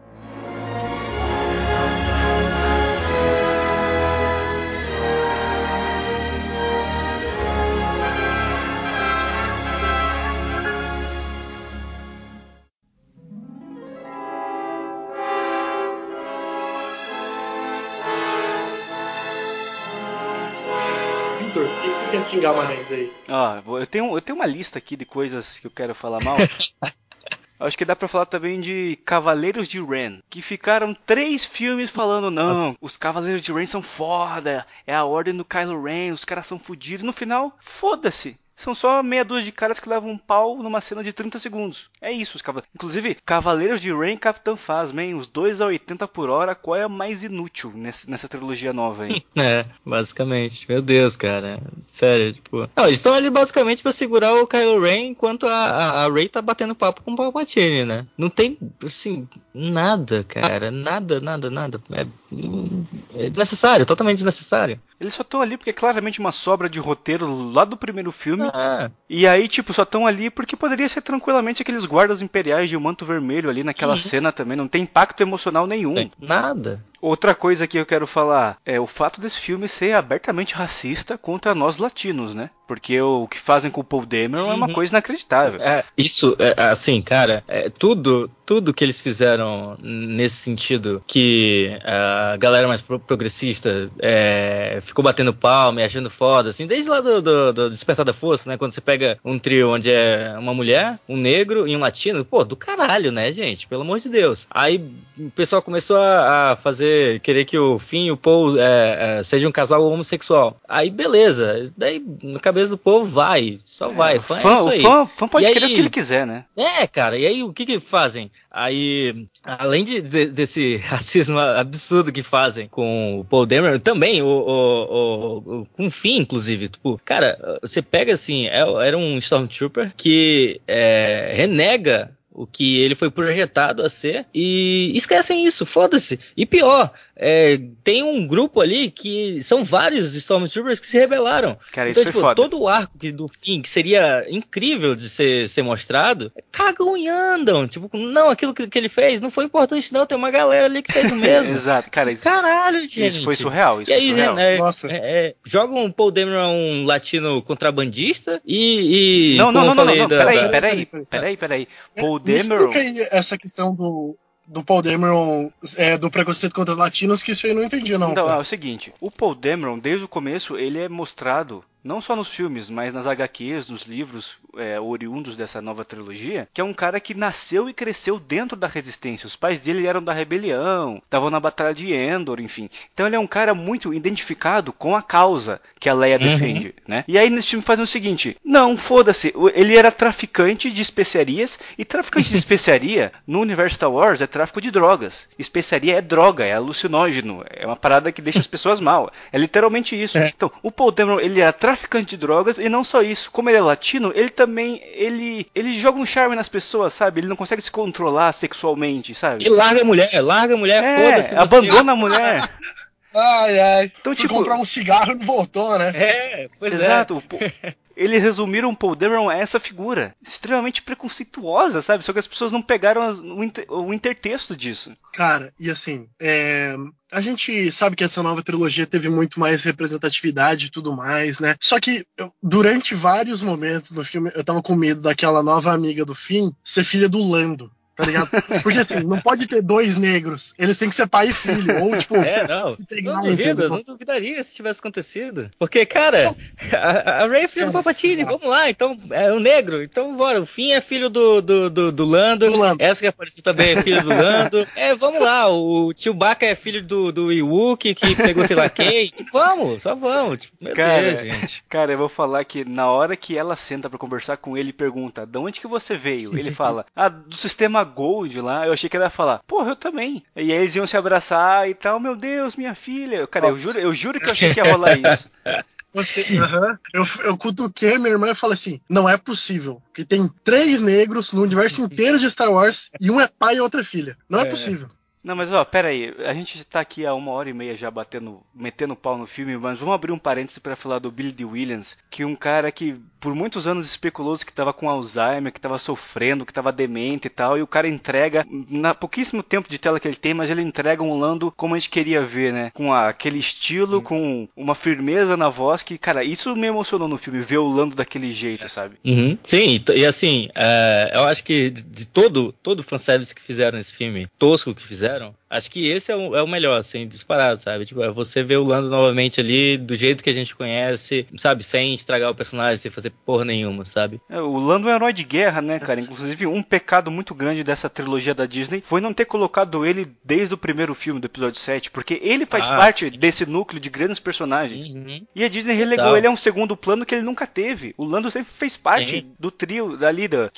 xingar Manéis aí? Ó, eu tenho, eu tenho uma lista aqui de coisas que eu quero falar mal. Acho que dá pra falar também de Cavaleiros de Ren, que ficaram três filmes falando, não, os Cavaleiros de Ren são foda, é a ordem do Kylo Ren, os caras são fodidos. No final, foda-se são só meia dúzia de caras que levam um pau numa cena de 30 segundos. É isso, os cavaleiros. Inclusive, Cavaleiros de Rain e Capitão Phasma, hein? Os dois a 80 por hora, qual é a mais inútil nessa, nessa trilogia nova aí? é, basicamente. Meu Deus, cara. Sério, tipo. Não, eles estão ali basicamente para segurar o Kylo Ren enquanto a, a, a Rey tá batendo papo com o Palpatine, né? Não tem, assim, nada, cara. Nada, nada, nada. É, é desnecessário, totalmente desnecessário. Eles só estão ali porque é claramente uma sobra de roteiro lá do primeiro filme. Ah. E aí, tipo, só estão ali porque poderia ser tranquilamente aqueles guardas imperiais de um manto vermelho ali naquela uhum. cena também. Não tem impacto emocional nenhum. Sim. Nada. Outra coisa que eu quero falar é o fato desse filme ser abertamente racista contra nós latinos, né? Porque o que fazem com o Paul Dameron uhum. é uma uhum. coisa inacreditável. É, isso, é, assim, cara, é, tudo, tudo que eles fizeram nesse sentido, que a galera mais progressista é, ficou batendo palma e achando foda, assim, desde lá do, do, do, Despertar da Força, né? Quando você pega um trio onde é uma mulher, um negro e um latino, pô, do caralho, né, gente? Pelo amor de Deus. Aí o pessoal começou a, a fazer querer que o Finn e o Paul é, é, sejam um casal homossexual. Aí beleza, daí na cabeça do povo vai, só é, vai. Fã, fã, é o fã, fã pode e querer aí, o que ele quiser, né? É, cara, e aí o que que fazem? Aí, além de, de, desse racismo absurdo que fazem com o Paul Dameron, também o, o, o, com o Finn, inclusive. Tipo, cara, você pega assim, é, era um Stormtrooper que é, renega o que ele foi projetado a ser e esquecem isso, foda-se. E pior, é, tem um grupo ali que são vários Stormtroopers que se rebelaram. Cara, então, isso tipo, foda. todo o arco que, do fim, que seria incrível de ser, ser mostrado, cagam e andam. Tipo, não, aquilo que, que, ele fez não foi importante, não. Tem uma galera ali que fez o mesmo. Exato, cara. Isso, Caralho, gente. Isso foi surreal. Isso e aí, surreal. É, Nossa. É, é, jogam um Paul Dameron um latino contrabandista e. e não, não, não, não, não, da, peraí, peraí, peraí, peraí. Paul Dameron. essa questão do, do Paul Dameron é, do preconceito contra latinos, que isso aí eu não entendi, não. Então, é o seguinte, o Paul Dameron, desde o começo, ele é mostrado não só nos filmes, mas nas HQs, nos livros é, oriundos dessa nova trilogia, que é um cara que nasceu e cresceu dentro da resistência. Os pais dele eram da rebelião, estavam na batalha de Endor, enfim. Então ele é um cara muito identificado com a causa que a Leia uhum. defende, né? E aí nesse filme fazem o seguinte: não, foda-se, ele era traficante de especiarias e traficante de especiaria no universo Star Wars é tráfico de drogas. Especiaria é droga, é alucinógeno, é uma parada que deixa as pessoas mal. É literalmente isso. É. Então, o Paul Dameron, ele era traficante traficante de drogas e não só isso, como ele é latino, ele também ele ele joga um charme nas pessoas, sabe? Ele não consegue se controlar sexualmente, sabe? E larga a mulher, larga a mulher, É, foda-se. abandona a mulher. Ai, ai. Então, Fui tipo- comprar um cigarro e não voltou, né? É, pois Exato. Pô, Eles resumiram o Paul Dameron a essa figura extremamente preconceituosa, sabe? Só que as pessoas não pegaram o, inter- o intertexto disso. Cara, e assim, é, a gente sabe que essa nova trilogia teve muito mais representatividade e tudo mais, né? Só que eu- durante vários momentos do filme eu tava com medo daquela nova amiga do Finn ser filha do Lando. Tá ligado? Porque assim, não pode ter dois negros. Eles têm que ser pai e filho. Ou, tipo, É, não. se pegar, Não duvido, não duvidaria se tivesse acontecido. Porque, cara, a, a Ray é filho do Papatini, Exato. vamos lá, então é o negro, então bora. O Finn é filho do, do, do, do Lando, Do Lando. essa que apareceu também é filho do Lando. É, vamos lá, o Chewbacca é filho do, do Ewok, que pegou sei lá quem. Tipo, vamos, só vamos. Tipo, meu Cara, Deus, gente. Cara, eu vou falar que na hora que ela senta pra conversar com ele e pergunta, de onde que você veio? Ele fala, ah, do sistema Gold lá. Eu achei que ela ia falar, porra, eu também. E aí eles iam se abraçar e tal, meu Deus, minha filha. Cara, eu juro, eu juro que eu achei que ia rolar isso. Aham, eu, eu cutuquei minha irmã e falei assim: não é possível. Que tem três negros no universo inteiro de Star Wars e um é pai e outra é filha. Não é, É. possível. Não, mas ó, pera aí, a gente tá aqui há uma hora e meia já batendo, metendo pau no filme, mas vamos abrir um parêntese pra falar do Billy D. Williams, que um cara que por muitos anos especulou que tava com Alzheimer, que tava sofrendo, que tava demente e tal, e o cara entrega, na pouquíssimo tempo de tela que ele tem, mas ele entrega um Lando como a gente queria ver, né? Com a- aquele estilo, com uma firmeza na voz, que, cara, isso me emocionou no filme, ver o Lando daquele jeito, sabe? Uhum. Sim, e e assim, é, eu acho que de, de todo todo fanservice que fizeram nesse filme, tosco que fizeram, fizeram acho que esse é o, é o melhor, assim, disparado, sabe? Tipo, é você ver o Lando novamente ali, do jeito que a gente conhece, sabe? Sem estragar o personagem, sem fazer porra nenhuma, sabe? É, o Lando é um herói de guerra, né, cara? Inclusive, um pecado muito grande dessa trilogia da Disney foi não ter colocado ele desde o primeiro filme, do episódio 7, porque ele faz Ah, parte desse núcleo de grandes personagens. Uhum. E a Disney relegou Total. ele a um segundo plano que ele nunca teve. O Lando sempre fez parte Sim. do trio da,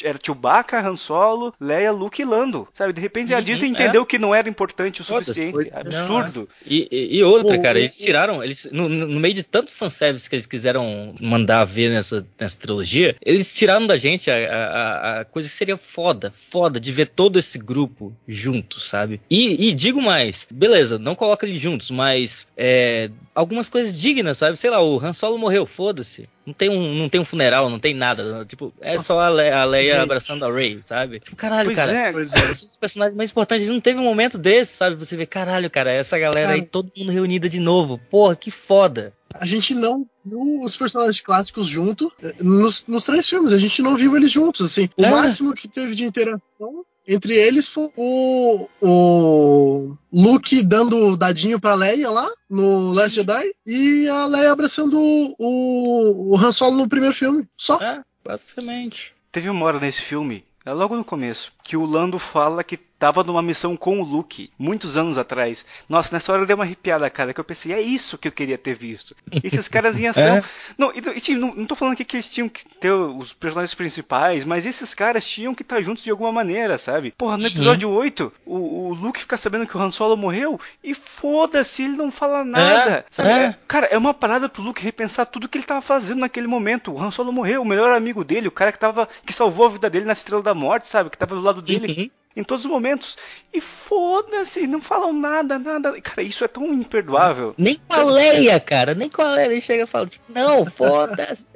era Chewbacca, Han Solo, Leia, Luke e Lando. Sabe, de repente a Uhum, Disney é. entendeu que não era importante o Foda-se. suficiente. Foi- Absurdo. E, e- e outra, O- cara, o- eles tiraram, eles no, no meio de tanto fanservice que eles quiseram mandar ver nessa, nessa trilogia, eles tiraram da gente a, a- a coisa que seria foda, foda, de ver todo esse grupo junto, sabe? E, e digo mais, beleza, não coloca eles juntos, mas é, algumas coisas dignas, sabe? Sei lá, o Han Solo morreu, foda-se. Não tem, um, não tem um funeral, não tem nada. Tipo, é Nossa, só a, Le a Leia gente. abraçando a Ray, sabe? Tipo, caralho, Pois cara. é, Pois é. Esses são os personagens mais importantes. Não teve um momento desse, sabe? Você vê, caralho, cara, essa galera aí, Cara. todo mundo reunida de novo. Porra, que foda. A gente não viu os personagens clássicos junto eh, nos, nos três filmes. A gente não viu eles juntos, assim. O É. máximo que teve de interação entre eles foi o, o Luke dando o dadinho pra Leia lá no Last Jedi e a Leia abraçando o, o Han Solo no primeiro filme. Só. É, basicamente. Teve uma hora nesse filme, é logo no começo, que o Lando fala que tava numa missão com o Luke, muitos anos atrás. Nossa, nessa hora deu uma arrepiada, cara, que eu pensei, é isso que eu queria ter visto. Esses caras em ação. É. Não, e, e, não, não tô falando aqui que eles tinham que ter os personagens principais, mas esses caras tinham que estar juntos de alguma maneira, sabe? Porra, no episódio 8, o, o Luke fica sabendo que o Han Solo morreu e foda-se, ele não fala nada. sabe? é. É- cara, é uma parada pro Luke repensar tudo que ele tava fazendo naquele momento. O Han Solo morreu, o melhor amigo dele, o cara que tava que salvou a vida dele na Estrela da Morte, sabe? Que tava do lado dele Uhum. Em todos os momentos. E foda-se, não falam nada, nada. Cara, isso é tão imperdoável. Nem com a Leia, cara. Nem com a Leia. Ele chega e fala, tipo, não, foda-se.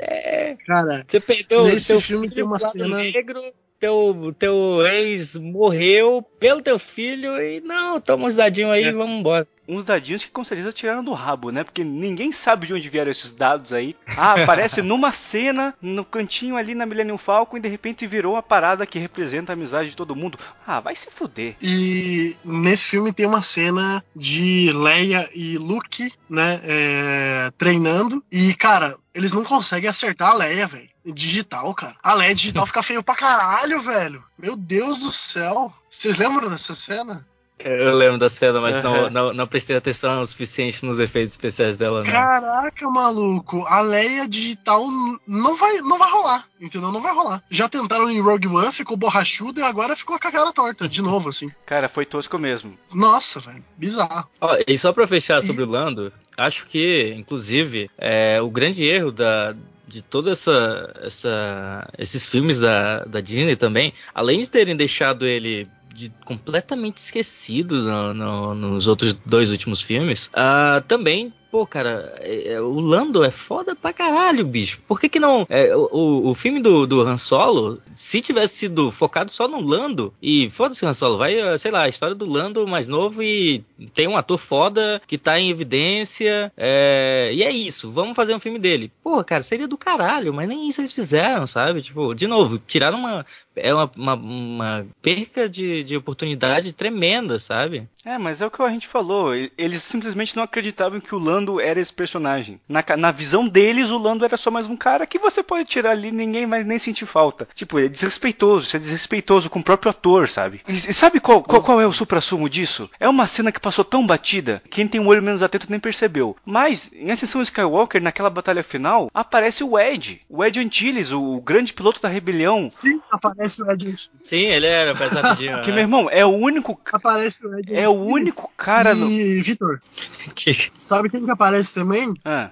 Cara, Você perdeu Nesse filme tem uma cena- negro, teu, teu ex morreu pelo teu filho e não, toma uns dadinhos aí e É. vamos embora. Uns dadinhos que com certeza tiraram do rabo, né? Porque ninguém sabe de onde vieram esses dados aí. Ah, aparece numa cena, no cantinho ali na Millennium Falcon e de repente virou uma parada que representa a amizade de todo mundo. Ah, vai se fuder. E nesse filme tem uma cena de Leia e Luke, né, é, treinando. E, cara, eles não conseguem acertar a Leia, velho. Digital, cara. A Leia digital fica feio pra caralho, velho. Meu Deus do céu. Vocês lembram dessa cena? Eu lembro da cena, mas uhum. não, não, não, prestei atenção o suficiente nos efeitos especiais dela, não. Caraca, maluco, a Leia digital não vai, não vai rolar, entendeu? Não vai rolar. Já tentaram em Rogue One, ficou borrachudo e agora ficou com a cara torta, de novo, assim. Cara, foi tosco mesmo. Nossa, velho, bizarro. Ó, e só pra fechar e... sobre o Lando, acho que, inclusive, é, o grande erro da, de todos essa, essa, esses filmes da, da Disney também, além de terem deixado ele de, completamente esquecido no, no, nos outros dois últimos filmes, uh, também Pô, cara, é, é, o Lando é foda pra caralho, bicho. Por que que não... É, o, o filme do, do Han Solo, se tivesse sido focado só no Lando, e foda-se o Han Solo, vai, sei lá, a história do Lando mais novo e tem um ator foda que tá em evidência, é, e é isso, vamos fazer um filme dele. Pô, cara, seria do caralho, mas nem isso eles fizeram, sabe? Tipo, de novo, tiraram uma... É uma, uma, uma perca de, de oportunidade tremenda, sabe? É, mas é o que a gente falou. Eles simplesmente não acreditavam que o Lando era esse personagem. Na, na visão deles, o Lando era só mais um cara que você pode tirar ali ninguém vai nem sentir falta. Tipo, é desrespeitoso. Isso é desrespeitoso com o próprio ator, sabe? E, e sabe qual, qual, qual é o supra-sumo disso? É uma cena que passou tão batida, quem tem o olho menos atento nem percebeu. Mas, em Ascensão Skywalker, naquela batalha final, aparece o Ed. O Ed Antilles, o, o grande piloto da rebelião. Sim, aparece o Ed Antilles. Sim, ele era, rapidinho. que, meu irmão, é o único... Aparece o Ed Antilles. É o único cara. E, no... Vitor, que... sabe quem que aparece também? Ah.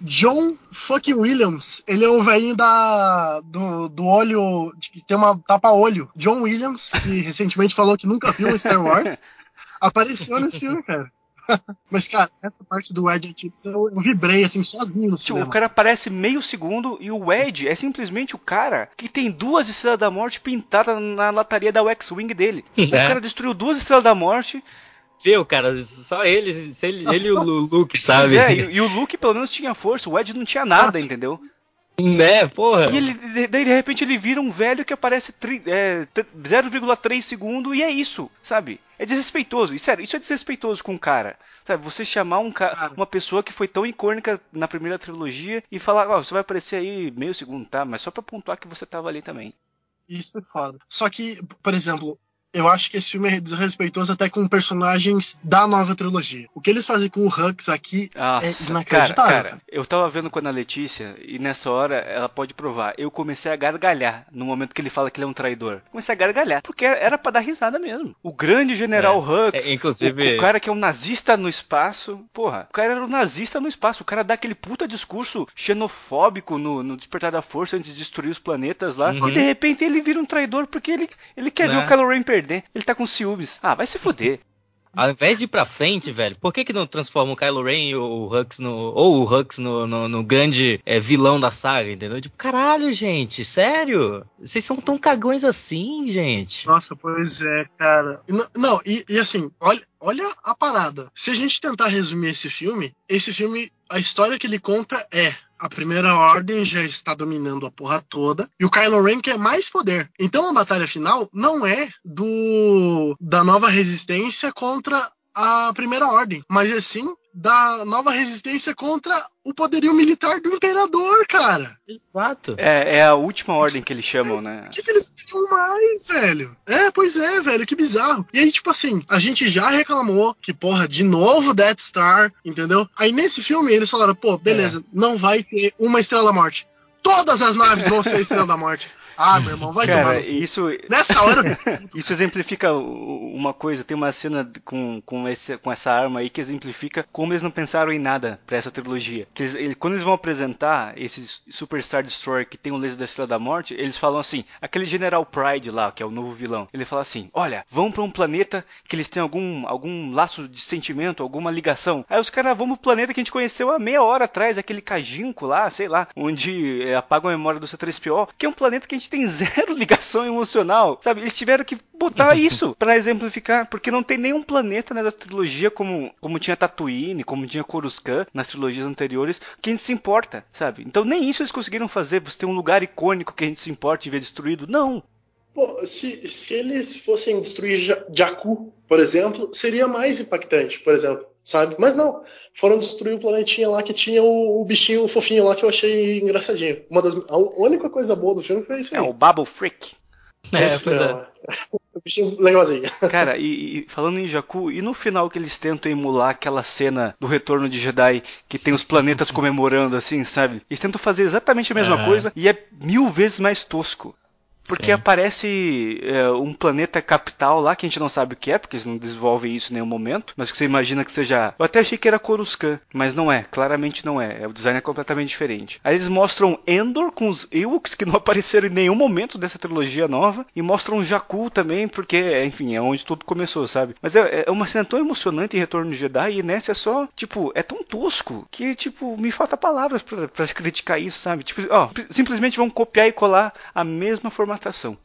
John fucking Williams, ele é o velhinho da do, do olho que tem uma tapa-olho. John Williams, que recentemente falou que nunca viu Star Wars, apareceu nesse filme, cara. Mas, cara, essa parte do Ed, tipo, eu, eu vibrei assim, sozinho no cinema. O cara aparece meio segundo e o Ed é simplesmente o cara que tem duas estrelas da morte pintadas na lataria da X-Wing dele. É. O cara destruiu duas estrelas da morte Viu, cara? Só ele, ele, ele e o Luke, sabe? É, e, e, o Luke pelo menos tinha força, o Ed não tinha nada, Nossa. entendeu? Né, porra. E ele, daí de repente ele vira um velho que aparece é, 0,3 segundo e é isso, sabe? É desrespeitoso. E sério, isso é desrespeitoso com o cara. Sabe, você chamar um cara, uma pessoa que foi tão icônica na primeira trilogia e falar, ó, oh, você vai aparecer aí meio segundo, tá? Mas só pra pontuar que você tava ali também. Isso é foda. Só que, por exemplo, eu acho que esse filme é desrespeitoso até com personagens da nova trilogia. O que eles fazem com o Hux aqui é Nossa, é inacreditável. Cara, cara, eu tava vendo com a Letícia e nessa hora ela pode provar. Eu comecei a gargalhar no momento que ele fala que ele é um traidor. Comecei a gargalhar, porque era para dar risada mesmo. O grande general é, Hux, é, inclusive... O, o, cara que é um nazista no espaço, porra, o cara era um nazista no espaço. O cara dá aquele puta discurso xenofóbico no, no Despertar da Força antes de destruir os planetas lá. Uhum. E de repente ele vira um traidor porque ele, ele quer ver né? o Kylo Ren perder perder. Ele tá com ciúmes. Ah, vai se fuder. Ao invés de ir pra frente, velho, por que, que não transforma o Kylo Ren ou o Hux no. Ou o Hux no, no, no grande é, vilão da saga, entendeu? Tipo, caralho, gente, sério? Vocês são tão cagões assim, gente. Nossa, pois é, cara. Não, não e, e assim, olha, olha a parada. Se a gente tentar resumir esse filme, esse filme, a história que ele conta é a primeira ordem já está dominando a porra toda e o Kylo Ren quer mais poder. Então a batalha final não é do da nova resistência contra a primeira ordem, mas assim da nova resistência contra o poderio militar do imperador, cara. Exato. É, é a última ordem que eles chamam, né? O que, que eles queriam mais, velho? É, pois é, velho, que bizarro. E aí, tipo assim, a gente já reclamou que, porra, de novo Death Star, entendeu? Aí nesse filme eles falaram, pô, beleza, é. não vai ter uma Estrela da Morte. Todas as naves vão ser Estrela da Morte. Ah, meu irmão, vai Cara, tomar. Isso, Nessa hora. isso exemplifica uma coisa. Tem uma cena com, com, esse, com essa arma aí que exemplifica como eles não pensaram em nada para essa trilogia. Que eles, quando eles vão apresentar esse Superstar Destroyer que tem o laser da Estrela da Morte, eles falam assim: aquele General Pride lá, que é o novo vilão, ele fala assim: olha, vão para um planeta que eles têm algum, algum laço de sentimento, alguma ligação. Aí os caras vão pro planeta que a gente conheceu há meia hora atrás, aquele Cajinco lá, sei lá, onde é, apagam a memória do C3PO, que é um planeta que a gente gente tem zero ligação emocional, sabe? Eles tiveram que botar isso para exemplificar, porque não tem nenhum planeta nessa trilogia como, como tinha Tatooine, como tinha Coruscant nas trilogias anteriores, que a gente se importa, sabe? Então nem isso eles conseguiram fazer, você tem um lugar icônico que a gente se importa e ver destruído. Não, Pô, se, se eles fossem destruir Jakku, por exemplo, seria mais impactante, por exemplo, sabe? Mas não, foram destruir o planetinha lá que tinha o, o bichinho fofinho lá que eu achei engraçadinho. Uma das, a única coisa boa do filme foi isso é aí. É o Bubble Freak. É, Esse pois não, é. O bichinho legalzinho. Cara, e, e falando em Jakku, e no final que eles tentam emular aquela cena do retorno de Jedi que tem os planetas comemorando assim, sabe? Eles tentam fazer exatamente a mesma Aham. coisa e é mil vezes mais tosco. Porque Sim. aparece é, um planeta capital lá que a gente não sabe o que é, porque eles não desenvolvem isso em nenhum momento, mas que você imagina que seja. Eu até achei que era Coruscant, mas não é, claramente não é. O design é completamente diferente. Aí eles mostram Endor com os Ewoks que não apareceram em nenhum momento dessa trilogia nova, e mostram Jakku também, porque, enfim, é onde tudo começou, sabe? Mas é, é uma cena tão emocionante em Retorno de Jedi, e nessa é só, tipo, é tão tosco que, tipo, me falta palavras pra, pra criticar isso, sabe? Tipo, ó, simplesmente vão copiar e colar a mesma formatação.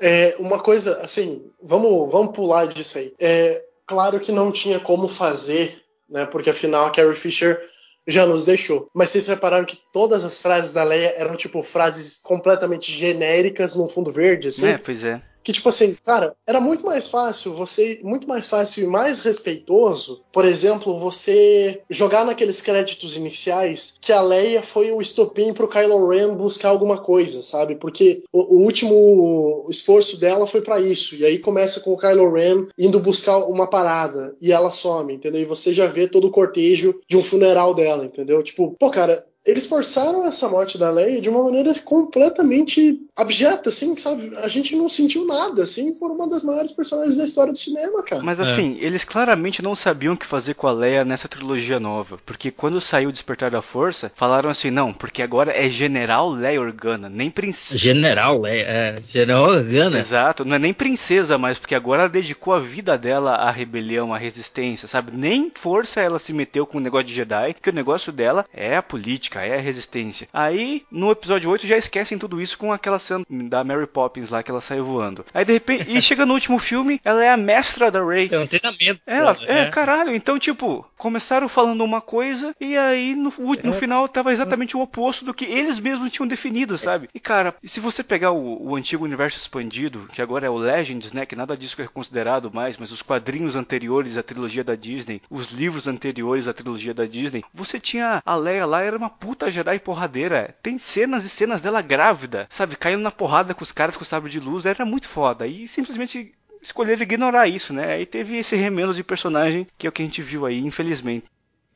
É, uma coisa, assim, vamos, vamos pular disso aí. É, claro que não tinha como fazer, né? Porque afinal a Carrie Fisher já nos deixou. Mas vocês repararam que todas as frases da Leia eram, tipo, frases completamente genéricas no fundo verde, assim? É, pois é. Que, tipo assim, cara, era muito mais fácil você. Muito mais fácil e mais respeitoso, por exemplo, você jogar naqueles créditos iniciais que a Leia foi o estopim pro Kylo Ren buscar alguma coisa, sabe? Porque o, o último esforço dela foi para isso. E aí começa com o Kylo Ren indo buscar uma parada e ela some, entendeu? E você já vê todo o cortejo de um funeral dela, entendeu? Tipo, pô, cara, eles forçaram essa morte da Leia de uma maneira completamente abjeta, assim, sabe? A gente não sentiu nada, assim, foram uma das maiores personagens da história do cinema, cara. Mas É. assim, eles claramente não sabiam o que fazer com a Leia nessa trilogia nova. Porque quando saiu o Despertar da Força, falaram assim, não, porque agora é General Leia Organa, nem princesa. General, é, é General Organa. Exato, não é nem princesa mais, porque agora ela dedicou a vida dela à rebelião, à resistência, sabe? Nem força ela se meteu com o negócio de Jedi, que o negócio dela é a política, é a resistência. Aí, no episódio 8, já esquecem tudo isso com aquela cena da Mary Poppins lá, que ela saiu voando. Aí, de repente, e chega no último filme, ela é a mestra da Rey. É um treinamento. Ela, pô, é, caralho, então, tipo, começaram falando uma coisa e aí no, no É. final tava exatamente o oposto do que eles mesmos tinham definido, sabe? E cara, se você pegar o, o antigo universo expandido, que agora é o Legends, né, que nada disso é considerado mais, mas os quadrinhos anteriores à trilogia da Disney, os livros anteriores à trilogia da Disney, você tinha a Leia lá, era uma puta Jedi porradeira. Tem cenas e cenas dela grávida, sabe? Caindo na porrada com os caras com o sabre de luz, era muito foda. E simplesmente escolheram ignorar isso, né? Aí teve esse remendo de personagem que é o que a gente viu aí, infelizmente.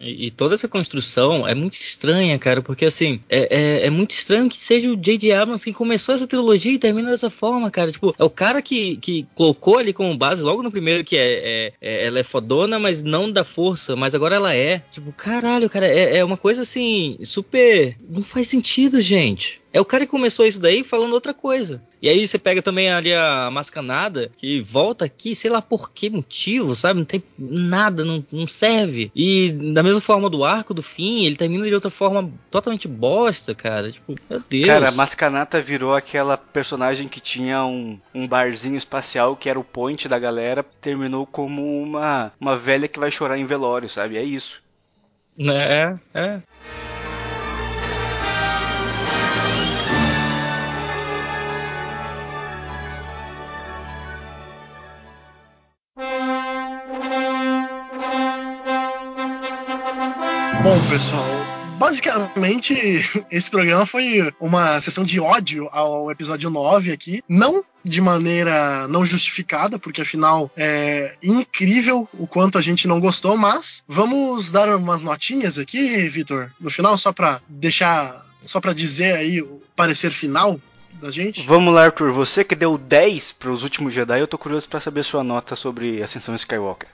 E, toda essa construção é muito estranha, cara, porque assim, é, é, é muito estranho que seja o J.J. Abrams quem começou essa trilogia e termina dessa forma, cara. Tipo, é o cara que, que colocou ali como base logo no primeiro que é, é- é- ela é fodona, mas não da força, mas agora ela é. Tipo, caralho, cara, é, é uma coisa assim, super. Não faz sentido, gente. É o cara que começou isso daí falando outra coisa. E aí você pega também ali a mascanada, que volta aqui, sei lá por que motivo, sabe? Não tem nada, não, não serve. E da mesma forma do arco do fim, ele termina de outra forma totalmente bosta, cara. Tipo, meu Deus. Cara, a Mascanata virou aquela personagem que tinha um, um barzinho espacial que era o point da galera, terminou como uma, uma velha que vai chorar em velório, sabe? É isso. É, é. Bom, pessoal, basicamente esse programa foi uma sessão de ódio ao episódio 9 aqui. Não de maneira não justificada, porque afinal é incrível o quanto a gente não gostou, mas vamos dar umas notinhas aqui, Vitor, no final, só pra deixar. Só pra dizer aí o parecer final da gente. Vamos lá, Arthur. Você que deu 10 para os últimos Jedi, eu tô curioso pra saber sua nota sobre Ascensão Skywalker.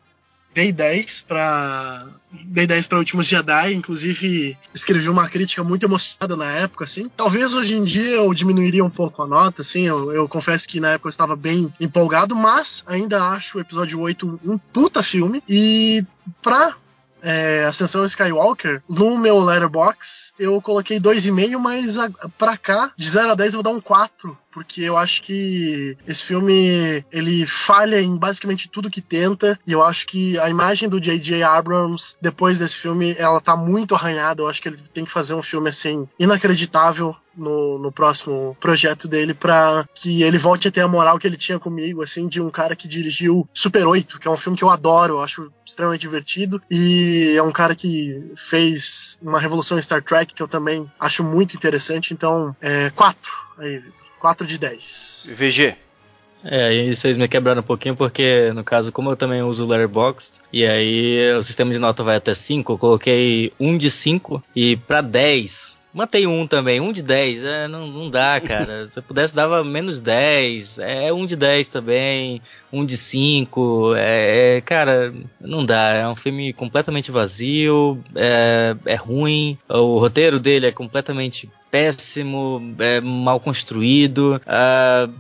Dei 10 pra. Dei 10 pra Últimos Jedi, inclusive escrevi uma crítica muito emocionada na época, assim. Talvez hoje em dia eu diminuiria um pouco a nota, assim. Eu, eu confesso que na época eu estava bem empolgado, mas ainda acho o episódio 8 um puta filme. E pra é, Ascensão Skywalker, no meu letterbox eu coloquei 2,5, mas a, pra cá, de 0 a 10 eu vou dar um 4, porque eu acho que esse filme ele falha em basicamente tudo que tenta, e eu acho que a imagem do J.J. Abrams depois desse filme, ela tá muito arranhada, eu acho que ele tem que fazer um filme assim inacreditável no, no próximo projeto dele para que ele volte a ter a moral que ele tinha comigo, assim, de um cara que dirigiu Super 8, que é um filme que eu adoro, eu acho extremamente divertido, e é um cara que fez uma revolução em Star Trek que eu também acho muito interessante, então, é 4 aí, Vitor. 4 de 10. VG. É, aí vocês me quebraram um pouquinho porque, no caso, como eu também uso o Letterboxd, e aí o sistema de nota vai até 5, eu coloquei 1 de 5 e para 10 Mantém um também, um de 10. É, não, não dá, cara. Se eu pudesse, dava menos 10. É um de 10 também, um de 5. É, é, cara, não dá. É um filme completamente vazio, é, é ruim. O roteiro dele é completamente péssimo, é mal construído. Uh,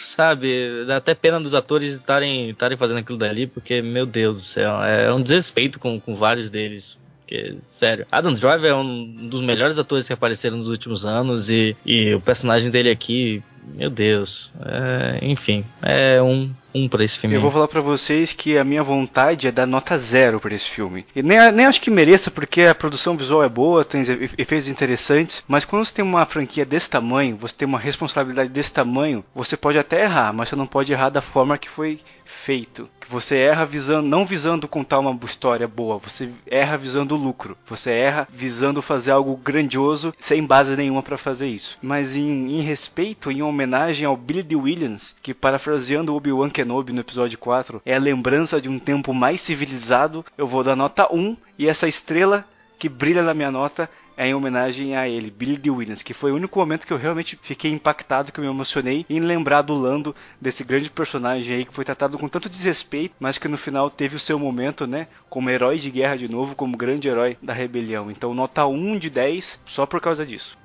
sabe, dá até pena dos atores estarem fazendo aquilo dali, porque, meu Deus do céu, é um desrespeito com, com vários deles. Porque, sério, Adam Driver é um dos melhores atores que apareceram nos últimos anos e, e o personagem dele aqui, meu Deus, é, enfim, é um um para esse filme. Eu vou falar para vocês que a minha vontade é dar nota zero para esse filme. E nem, nem acho que mereça, porque a produção visual é boa, tem efeitos interessantes, mas quando você tem uma franquia desse tamanho, você tem uma responsabilidade desse tamanho, você pode até errar, mas você não pode errar da forma que foi feito. Que você erra visando, não visando contar uma história boa, você erra visando o lucro. Você erra visando fazer algo grandioso sem base nenhuma para fazer isso. Mas em, em respeito, em homenagem ao Billy D. Williams, que parafraseando Obi-Wan Kenobi no episódio 4 é a lembrança de um tempo mais civilizado, eu vou dar nota 1 e essa estrela que brilha na minha nota é em homenagem a ele, Billy D. Williams, que foi o único momento que eu realmente fiquei impactado, que eu me emocionei em lembrar do Lando, desse grande personagem aí que foi tratado com tanto desrespeito, mas que no final teve o seu momento, né, como herói de guerra de novo, como grande herói da rebelião. Então, nota 1 de 10 só por causa disso.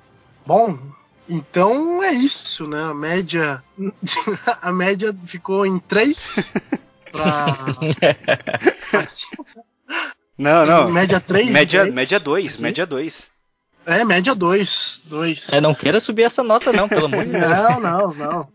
Bom, então é isso, né? A média. A média ficou em 3 pra. não, não. Média 3? Média 2, média 2, média 2. É, média 2. 2. É, não queira subir essa nota, não, pelo amor de Deus. Não, não, não.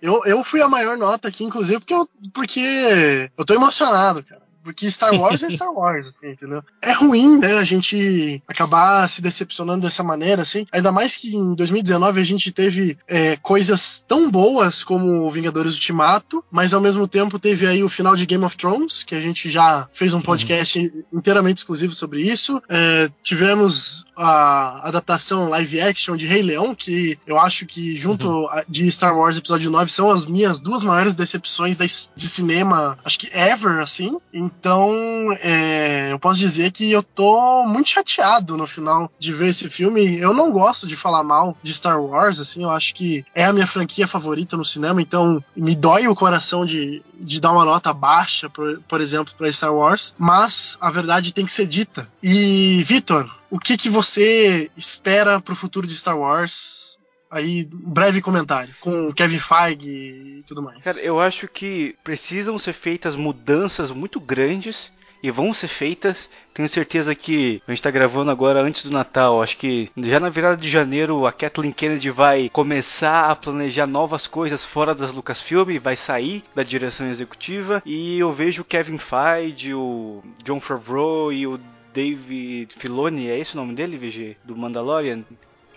Eu, eu fui a maior nota aqui, inclusive, porque eu, porque eu tô emocionado, cara. Porque Star Wars é Star Wars, assim, entendeu? É ruim, né, a gente acabar se decepcionando dessa maneira, assim. Ainda mais que em 2019 a gente teve é, coisas tão boas como Vingadores Ultimato, mas ao mesmo tempo teve aí o final de Game of Thrones, que a gente já fez um uhum. podcast uhum. inteiramente exclusivo sobre isso. É, tivemos a adaptação live action de Rei Leão, que eu acho que junto uhum. de Star Wars Episódio 9 são as minhas duas maiores decepções de cinema, acho que ever, assim. Então, é, eu posso dizer que eu tô muito chateado no final de ver esse filme. Eu não gosto de falar mal de Star Wars, assim, eu acho que é a minha franquia favorita no cinema, então me dói o coração de, de dar uma nota baixa, por, por exemplo, para Star Wars, mas a verdade tem que ser dita. E, Vitor, o que, que você espera pro futuro de Star Wars? Aí, um breve comentário, com Kevin Feige e tudo mais. Cara, eu acho que precisam ser feitas mudanças muito grandes e vão ser feitas. Tenho certeza que a gente está gravando agora antes do Natal. Acho que já na virada de janeiro a Kathleen Kennedy vai começar a planejar novas coisas fora das Lucasfilm, vai sair da direção executiva. E eu vejo o Kevin Feige, o John Favreau e o David Filoni, é esse o nome dele, VG? Do Mandalorian?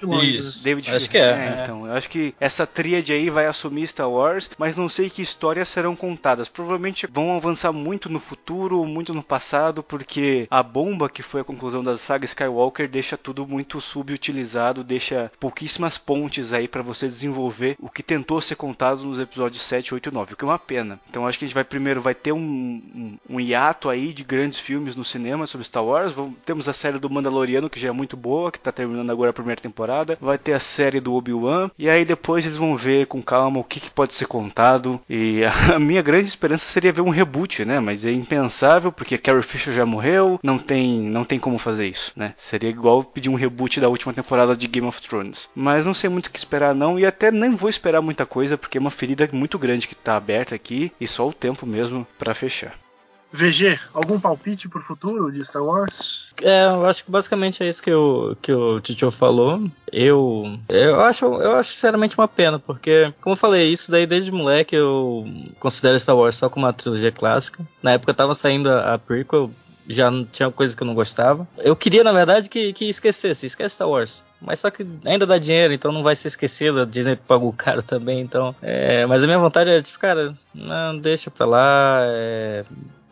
Isso. David acho que é, é, Então, eu acho que essa tríade aí vai assumir Star Wars, mas não sei que histórias serão contadas. Provavelmente vão avançar muito no futuro, muito no passado, porque a bomba que foi a conclusão da saga Skywalker deixa tudo muito subutilizado, deixa pouquíssimas pontes aí para você desenvolver o que tentou ser contado nos episódios 7, 8 e 9, o que é uma pena. Então acho que a gente vai primeiro vai ter um, um, um hiato aí de grandes filmes no cinema sobre Star Wars. Vamos, temos a série do Mandaloriano, que já é muito boa, que tá terminando agora a primeira temporada temporada, vai ter a série do Obi-Wan, e aí depois eles vão ver com calma o que, que pode ser contado. E a minha grande esperança seria ver um reboot, né? Mas é impensável, porque Carrie Fisher já morreu, não tem, não tem como fazer isso, né? Seria igual pedir um reboot da última temporada de Game of Thrones. Mas não sei muito o que esperar não, e até nem vou esperar muita coisa, porque é uma ferida muito grande que tá aberta aqui, e só o tempo mesmo para fechar. VG, algum palpite pro futuro de Star Wars? É, eu acho que basicamente é isso que o, que o Tito falou. Eu, eu acho, eu acho sinceramente uma pena, porque, como eu falei, isso daí desde moleque eu considero Star Wars só como uma trilogia clássica. Na época tava saindo a, a prequel, já tinha coisa que eu não gostava. Eu queria, na verdade, que, que esquecesse, esquece Star Wars. Mas só que ainda dá dinheiro, então não vai ser esquecido, a Disney pagou caro também, então. É, mas a minha vontade é, tipo, cara, não, deixa pra lá. É,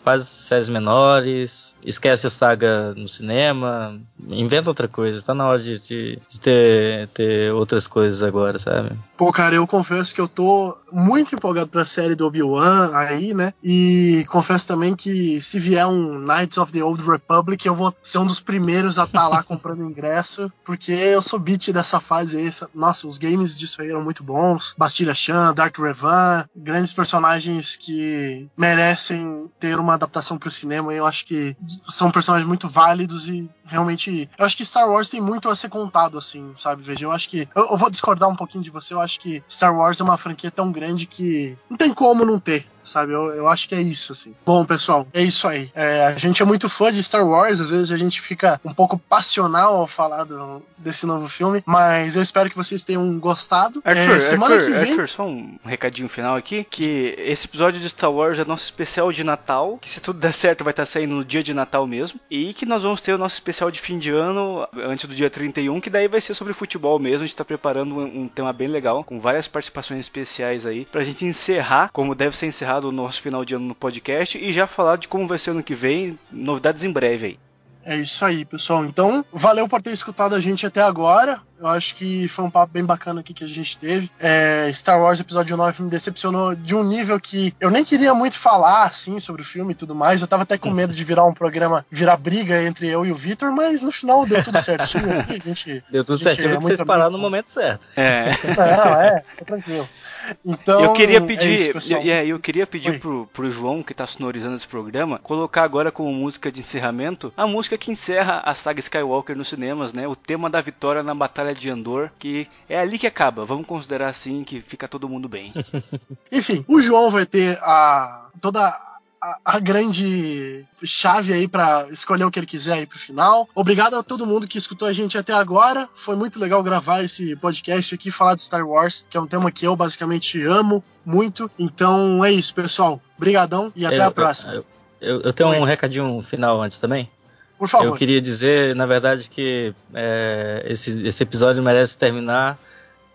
faz séries menores, esquece a saga no cinema, inventa outra coisa. Tá na hora de, de, de ter, ter outras coisas agora, sabe? Pô, cara, eu confesso que eu tô muito empolgado pra série do Obi-Wan aí, né? E confesso também que se vier um Knights of the Old Republic, eu vou ser um dos primeiros a estar tá lá comprando ingresso, porque eu sou beat dessa fase aí. Nossa, os games disso aí eram muito bons. Bastila Chan, Dark Revan, grandes personagens que merecem ter uma adaptação pro cinema. Eu acho que são personagens muito válidos e realmente. Eu acho que Star Wars tem muito a ser contado, assim, sabe? Veja, eu acho que. Eu, eu, vou discordar um pouquinho de você, eu acho que Star Wars é uma franquia tão grande que não tem como não ter sabe? Eu, eu acho que é isso, assim. Bom, pessoal, é isso aí. É, a gente é muito fã de Star Wars, às vezes a gente fica um pouco passional ao falar do, desse novo filme, mas eu espero que vocês tenham gostado. Arthur, é, semana Arthur, que vem... Arthur, só um recadinho final aqui, que esse episódio de Star Wars é nosso especial de Natal, que se tudo der certo vai estar saindo no dia de Natal mesmo, e que nós vamos ter o nosso especial de fim de ano, antes do dia 31, que daí vai ser sobre futebol mesmo, a gente tá preparando um, um tema bem legal, com várias participações especiais aí, pra gente encerrar, como deve ser encerrado encerrado o nosso final de ano no podcast e já falar de como vai ser ano que vem, novidades em breve aí. É isso aí, pessoal. Então, valeu por ter escutado a gente até agora. Eu acho que foi um papo bem bacana aqui que a gente teve. É, Star Wars Episódio 9 me decepcionou de um nível que eu nem queria muito falar, assim, sobre o filme e tudo mais. Eu tava até com medo de virar um programa, virar briga entre eu e o Vitor, mas no final deu tudo certinho aqui. A gente, deu tudo certinho, é vocês pararam no momento certo. É. Não, é, tá tranquilo. Então, eu queria pedir, é isso, eu, eu queria pedir pro, pro João, que tá sonorizando esse programa, colocar agora como música de encerramento a música que encerra a saga Skywalker nos cinemas, né? O tema da vitória na Batalha de Andor, que é ali que acaba. Vamos considerar assim que fica todo mundo bem. Enfim, o João vai ter a toda a, a, grande chave aí para escolher o que ele quiser aí pro final. Obrigado a todo mundo que escutou a gente até agora. Foi muito legal gravar esse podcast aqui, falar de Star Wars, que é um tema que eu basicamente amo muito. Então é isso, pessoal. Obrigadão e até eu, a próxima. Eu, eu, eu tenho Oi. um recadinho final antes também. Por favor. Eu queria dizer, na verdade, que é, esse, esse episódio merece terminar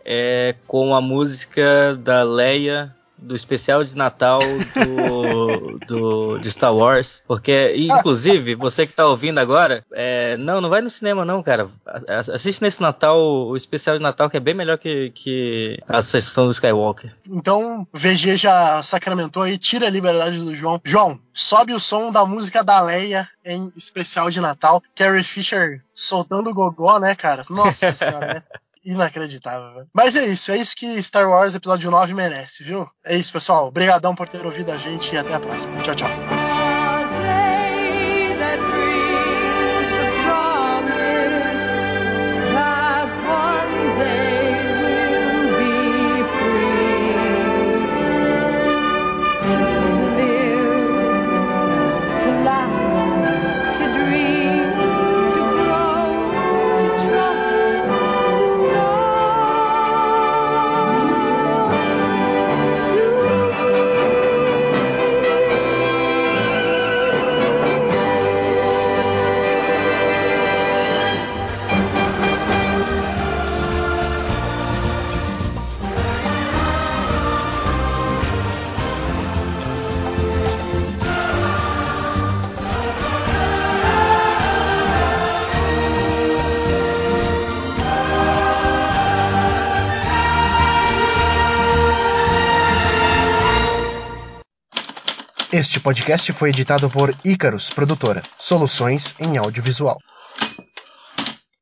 é, com a música da Leia do especial de Natal do, do, de Star Wars. Porque, inclusive, você que tá ouvindo agora, é, não, não vai no cinema, não, cara. Assiste nesse Natal o especial de Natal, que é bem melhor que, que a sessão do Skywalker. Então, VG já sacramentou aí, tira a liberdade do João. João, sobe o som da música da Leia em especial de Natal. Carrie Fisher soltando o gogó, né, cara? Nossa senhora, é inacreditável, velho. Mas é isso, é isso que Star Wars Episódio 9 merece, viu? É isso, pessoal. Obrigadão por ter ouvido a gente e até a próxima. Tchau, tchau. Este podcast foi editado por Icarus Produtora, soluções em audiovisual.